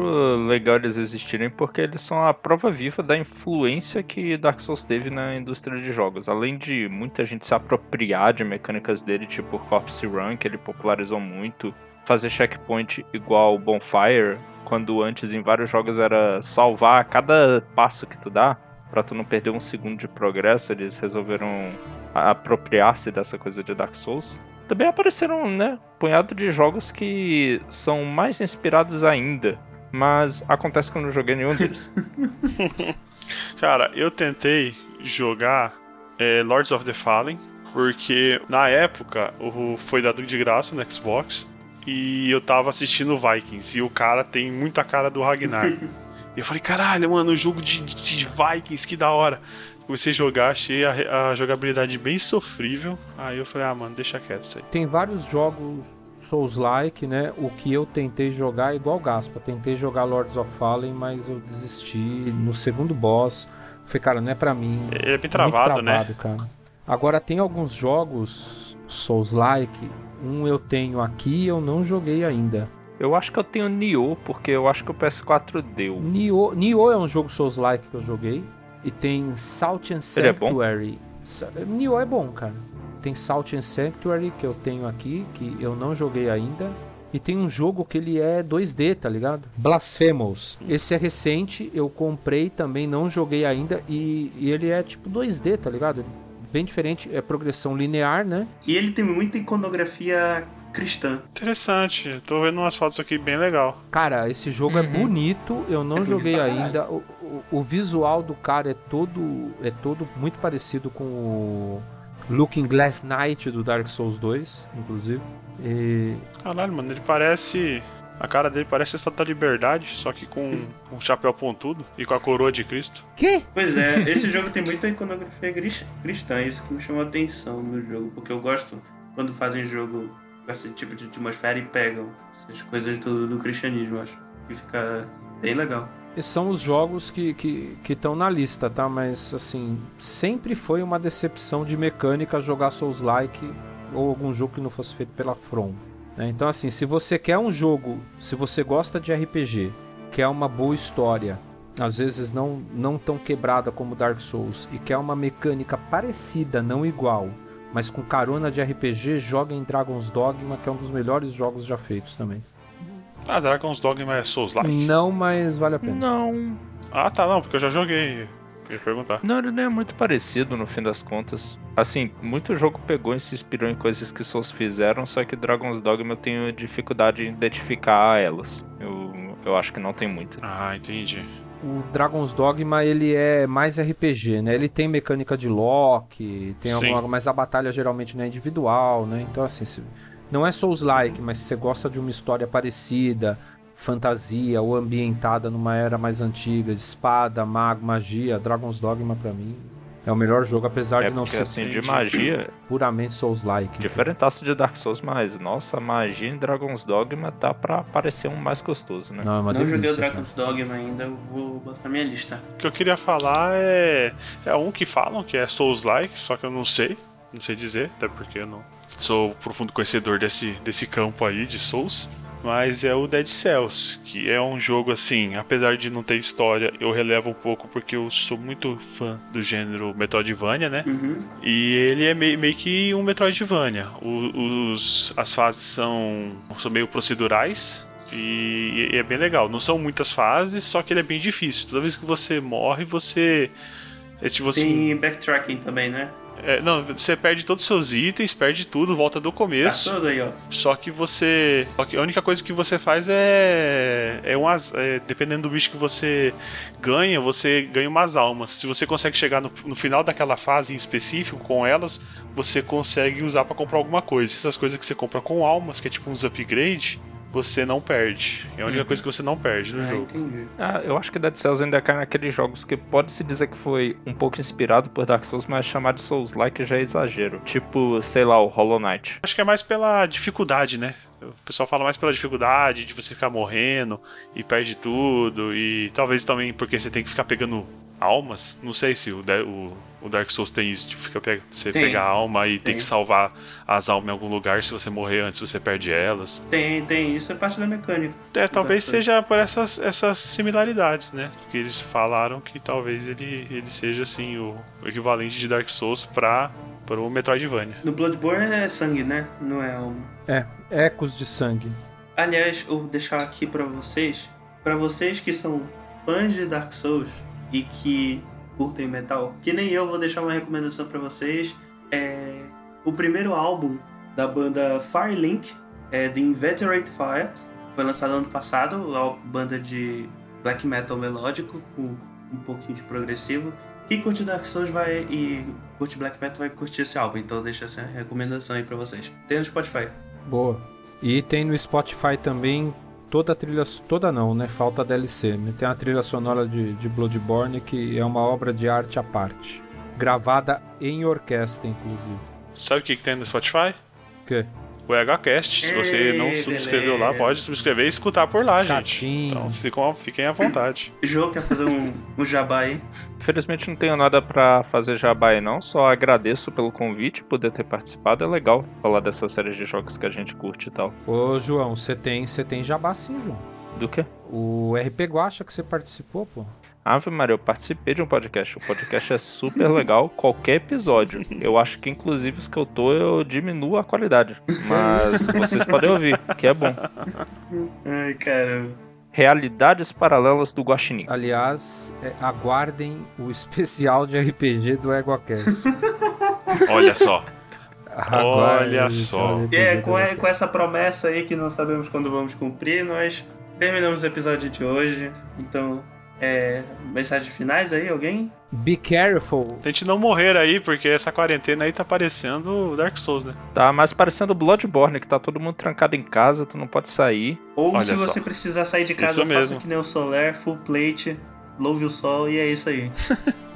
S2: legal eles existirem porque eles são a prova viva da influência que Dark Souls teve na indústria de jogos. Além de muita gente se apropriar de mecânicas dele, tipo Corpse Run, que ele popularizou muito, fazer checkpoint igual Bonfire, quando antes em vários jogos era salvar cada passo que tu dá, pra tu não perder um segundo de progresso, eles resolveram apropriar-se dessa coisa de Dark Souls. Também apareceram, né, um punhado de jogos que são mais inspirados ainda, mas acontece que eu não joguei nenhum deles.
S4: Cara, eu tentei jogar é, Lords of the Fallen, porque na época o, foi dado de graça no Xbox e eu tava assistindo Vikings e o cara tem muita cara do Ragnar. e eu falei, caralho, mano, um jogo de, de Vikings, que da hora. Comecei a jogar, achei a, a jogabilidade bem sofrível. Aí eu falei, ah, mano, deixa quieto isso aí.
S3: Tem vários jogos Souls-like, né? O que eu tentei jogar é igual Gaspa. Tentei jogar Lords of Fallen, mas eu desisti no segundo boss. Falei, cara, não é pra mim.
S4: É bem
S3: Muito
S4: travado, né?
S3: travado, cara. Agora tem alguns jogos Souls-like. Um eu tenho aqui eu não joguei ainda.
S2: Eu acho que eu tenho Nioh, porque eu acho que o PS4 deu.
S3: Nioh, Nioh é um jogo Souls-like que eu joguei. E tem Salt and
S2: Ele é bom?
S3: Sanctuary. Nioh é bom, cara. Tem Salt and Sanctuary que eu tenho aqui, que eu não joguei ainda. E tem um jogo que ele é 2D, tá ligado? Blasphemous. Esse é recente, eu comprei também, não joguei ainda. E, e ele é tipo 2D, tá ligado? Bem diferente, é progressão linear, né?
S1: E ele tem muita iconografia cristã.
S4: Interessante, tô vendo umas fotos aqui bem legal.
S3: Cara, esse jogo é bonito, eu não
S1: É
S3: joguei ainda. O, visual do cara é todo é todo muito parecido com o Looking Glass Knight do Dark Souls 2, inclusive. E
S4: Caralho, mano, ele parece. A cara dele parece a Estátua da Liberdade, só que com um chapéu pontudo e com a coroa de Cristo.
S3: que?
S1: Pois é, esse jogo tem muita iconografia cristã, isso que me chamou a atenção no jogo, porque eu gosto quando fazem jogo com esse tipo de atmosfera e pegam essas coisas do, do cristianismo, acho que fica bem legal.
S3: São os jogos que que que estão na lista, tá? Mas assim, sempre foi uma decepção de mecânica jogar Souls-like ou algum jogo que não fosse feito pela From. né? Então assim, se você quer um jogo, se você gosta de RPG, quer uma boa história, às vezes não não tão quebrada como Dark Souls e quer uma mecânica parecida, não igual, mas com carona de RPG, joga em Dragon's Dogma, que é um dos melhores jogos já feitos também.
S4: Ah, Dragon's Dogma é Souls-like?
S3: Não, mas vale a pena.
S2: Não,
S4: Ah, tá, não, porque eu já joguei. Eu ia perguntar.
S2: não, ele não é muito parecido no fim das contas. Assim, muito jogo pegou e se inspirou em coisas que Souls fizeram, só que Dragon's Dogma eu tenho dificuldade em identificar elas. Eu, eu acho que não tem muito.
S4: Ah, entendi.
S3: o Dragon's Dogma ele é mais RPG, né? Ele tem mecânica de lock, tem
S4: Sim.
S3: alguma, mas a batalha geralmente não é individual, né? Então assim, se- não é Souls-like, mas se você gosta de uma história parecida, fantasia ou ambientada numa era mais antiga, de espada, mago, magia, Dragon's Dogma pra mim é o melhor jogo, apesar
S2: É
S3: de não
S2: porque
S3: ser
S2: assim, de magia,
S3: puramente Souls-like.
S2: diferentaço de Dark Souls, mas nossa, magia em Dragon's Dogma dá pra parecer um mais gostoso, né?
S3: Não, é uma
S1: não joguei o
S3: delícia. cara.
S1: Dragon's Dogma ainda, eu vou botar na minha lista.
S4: O que eu queria falar é. É um que falam que é Souls-like, só que eu não sei. Não sei dizer, até porque eu não sou profundo conhecedor desse, desse campo aí de Souls. mas é o Dead Cells, que é um jogo assim, apesar de não ter história, eu relevo um pouco porque eu sou muito fã do gênero Metroidvania, né?
S1: Uhum.
S4: E ele é meio, meio que um Metroidvania. O- os, as fases são, são meio procedurais. E, é bem legal. Não são muitas fases, só que ele é bem difícil. Toda vez que você morre, você. É tipo assim.
S1: Tem backtracking também, né?
S4: É, não, você perde todos os seus itens, perde tudo, volta do
S1: Tá
S4: começo.
S1: tudo aí, ó.
S4: Só que você. Só que a única coisa que você faz é. É um az- é, Dependendo do bicho que você ganha, você ganha umas almas. Se você consegue chegar no, no final daquela fase em específico com elas, você consegue usar pra comprar alguma coisa. Essas coisas que você compra com almas, que é tipo uns upgrade, você não perde. É a única coisa que você não perde no
S1: Ah,
S4: jogo.
S1: entendi.
S2: Ah, eu acho que Dead Cells ainda cai naqueles jogos que pode-se dizer que foi um pouco inspirado por Dark Souls, mas chamar de Souls-like já é exagero. Tipo, sei lá, o Hollow Knight.
S4: Acho que é mais pela dificuldade, né? O pessoal fala mais pela dificuldade de você ficar morrendo e perde tudo. E talvez também porque você tem que ficar pegando almas. Não sei se o, o- o Dark Souls tem isso, tipo, fica pe- você
S1: Tem.
S4: pegar alma e tem
S1: Tem.
S4: que salvar as almas em algum lugar. Se você morrer antes, você perde elas.
S1: Tem, tem. Isso é parte da mecânica.
S4: É, talvez seja por essas, essas similaridades, né? Que eles falaram que talvez ele, ele seja assim o, o equivalente de Dark Souls pra, para o Metroidvania.
S1: No Bloodborne é sangue, né? Não é alma.
S3: É, ecos de sangue.
S1: Aliás, eu vou deixar aqui pra vocês, Pra vocês que são fãs de Dark Souls e que curtem metal, que nem eu vou deixar uma recomendação pra vocês, é o primeiro álbum da banda Firelink, é The Inveterate Fire, foi lançado ano passado, a banda de black metal melódico com um pouquinho de progressivo. Quem curte Dark Souls vai e curte black metal vai curtir esse álbum, então deixa essa recomendação aí pra vocês. Tem no Spotify.
S3: Boa. E tem no Spotify também toda a trilha. Toda não, né? Falta DLC. Tem a trilha sonora de, de Bloodborne, que é uma obra de arte à parte. Gravada em orquestra, inclusive.
S4: Sabe o que, que tem no Spotify?
S3: O quê?
S4: O EHCast. Se você
S1: Ei,
S4: não subscreveu lá, pode subscrever e escutar por lá, gente. Então ficam, fiquem à vontade.
S1: Jô, quer fazer um, um jabá aí?
S2: Infelizmente não tenho nada pra fazer jabá aí não, só agradeço pelo convite, poder ter participado, é legal falar dessa série de jogos que a gente curte e tal.
S3: Ô, João, você tem, você tem jabá sim, João.
S2: Do que?
S3: O RP Guacha que você participou, pô.
S2: Ave Maria, eu participei de um podcast. O podcast é super legal, qualquer episódio. Eu acho que inclusive os que eu tô, eu diminuo a qualidade. Mas vocês podem ouvir, que é bom.
S1: Ai, caramba.
S2: Realidades paralelas do Guaxinim.
S3: Aliás, é, aguardem o especial de RPG do EgoCast.
S4: Olha só.
S3: Aguardem
S4: Olha só.
S1: E é, com,
S3: EgoCast.
S1: com essa promessa aí que não sabemos quando vamos cumprir, nós terminamos o episódio de hoje. Então, é, mensagens finais aí, alguém?
S3: Be careful.
S4: Tente não morrer aí, porque essa quarentena aí tá parecendo Dark Souls, né?
S2: Tá mais parecendo Bloodborne, que tá todo mundo trancado em casa, tu não pode sair.
S1: Ou
S4: Olha
S1: se
S4: só.
S1: você precisar sair de casa,
S4: Isso
S1: faça
S4: mesmo.
S1: que nem o Solar, full plate, louve o sol e é isso aí.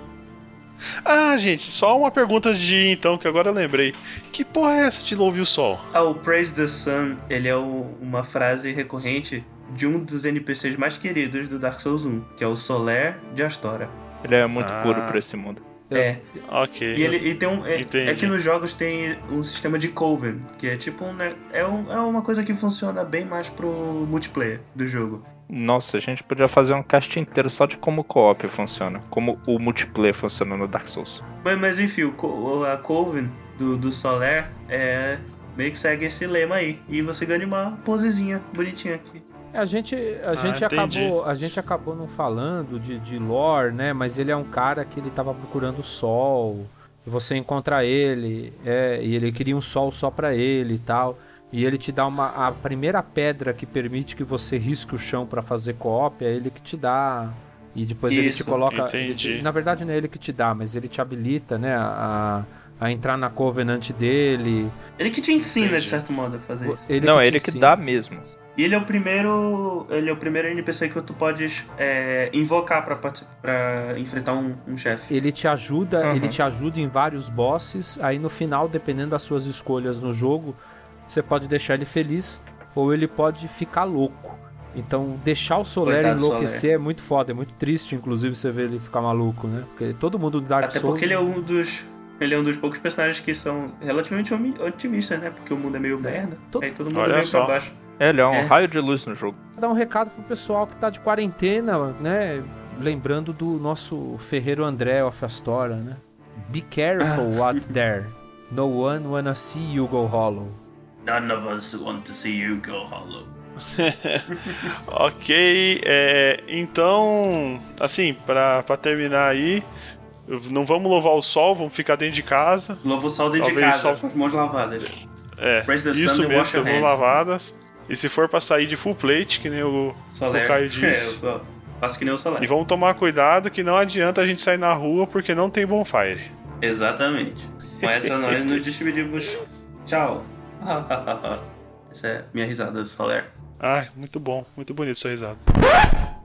S4: Ah, gente, só uma pergunta de então, que agora eu lembrei. Que porra é essa de louve o sol?
S1: Ah, o Praise the Sun, ele é o- uma frase recorrente de um dos NPCs mais queridos do Dark Souls 1, que é o Soler de Astora.
S2: Ele é muito
S4: Ah.
S2: puro pra esse mundo.
S1: É,
S4: Ok.
S1: E ele e tem um. É, é que nos jogos tem um sistema de coven, que é tipo um. ne- É, um, é uma coisa que funciona bem mais pro multiplayer do jogo.
S2: Nossa, a gente podia fazer um cast inteiro só de como o co-op funciona. Como o multiplayer funciona no Dark Souls.
S1: Mas, mas enfim, o co- a coven do, do Soler é. Meio que segue esse lema aí. E você ganha uma posezinha bonitinha aqui.
S3: A gente, a
S4: Ah,
S3: gente
S4: entendi.
S3: acabou, a gente acabou não falando de, de lore, né? Mas ele é um cara que ele tava procurando o sol. E você encontra ele, é, e ele queria um sol só pra ele e tal. E ele te dá uma a primeira pedra que permite que você risque o chão pra fazer co-op, é ele que te dá. E depois ele te
S1: Isso,
S3: coloca. ele- na verdade, não é ele que te dá, mas ele te habilita, né? A, a entrar na Covenant dele.
S1: Ele que te ensina,
S4: Entendi.
S1: de certo modo, a fazer isso.
S3: Ele
S2: não,
S3: que
S2: é ele que
S3: ensina.
S2: dá mesmo.
S1: E ele é o primeiro. Ele é o primeiro NPC que tu podes é, invocar pra enfrentar um, um chefe.
S3: Ele te ajuda,
S2: Uhum.
S3: ele te ajuda em vários bosses. Aí no final, dependendo das suas escolhas no jogo, você pode deixar ele feliz ou ele pode ficar louco. Então, deixar o Soler
S1: Coitado
S3: enlouquecer é muito foda, é muito triste, inclusive, você ver ele ficar maluco, né? Porque todo mundo do Dark
S1: Até
S3: Souls.
S1: porque ele é um dos. Ele é um dos poucos personagens que são relativamente otimistas, né? Porque o mundo é meio merda.
S3: Todo-
S1: Aí todo mundo
S4: Olha
S1: vem
S4: só.
S1: pra baixo.
S2: É, ele é um
S1: É.
S2: raio de luz no jogo.
S3: Dar um recado pro pessoal que tá de quarentena, né? Lembrando do nosso ferreiro André of Astora, né? Be careful out there. No one wanna see you go hollow.
S1: None of us want to see you go hollow.
S4: Ok, é, então, assim, pra, pra terminar aí, não vamos louvar o sol, vamos ficar dentro de casa.
S1: Louva o sol dentro de
S4: Talvez
S1: casa,
S4: só-
S1: com as mãos lavadas.
S4: É, isso mesmo, eu vou
S1: hands.
S4: lavadas. E se for pra sair de full plate, que nem o,
S1: Soler.
S4: o Caio
S1: É, eu
S4: disse.
S1: só faço que nem o Soler.
S4: E vamos tomar cuidado que não adianta a gente sair na rua porque não tem bonfire.
S1: Exatamente. Com essa nós nos despedimos. Tchau. essa é minha risada do Soler.
S4: Ai, muito bom, muito bonito sua risada.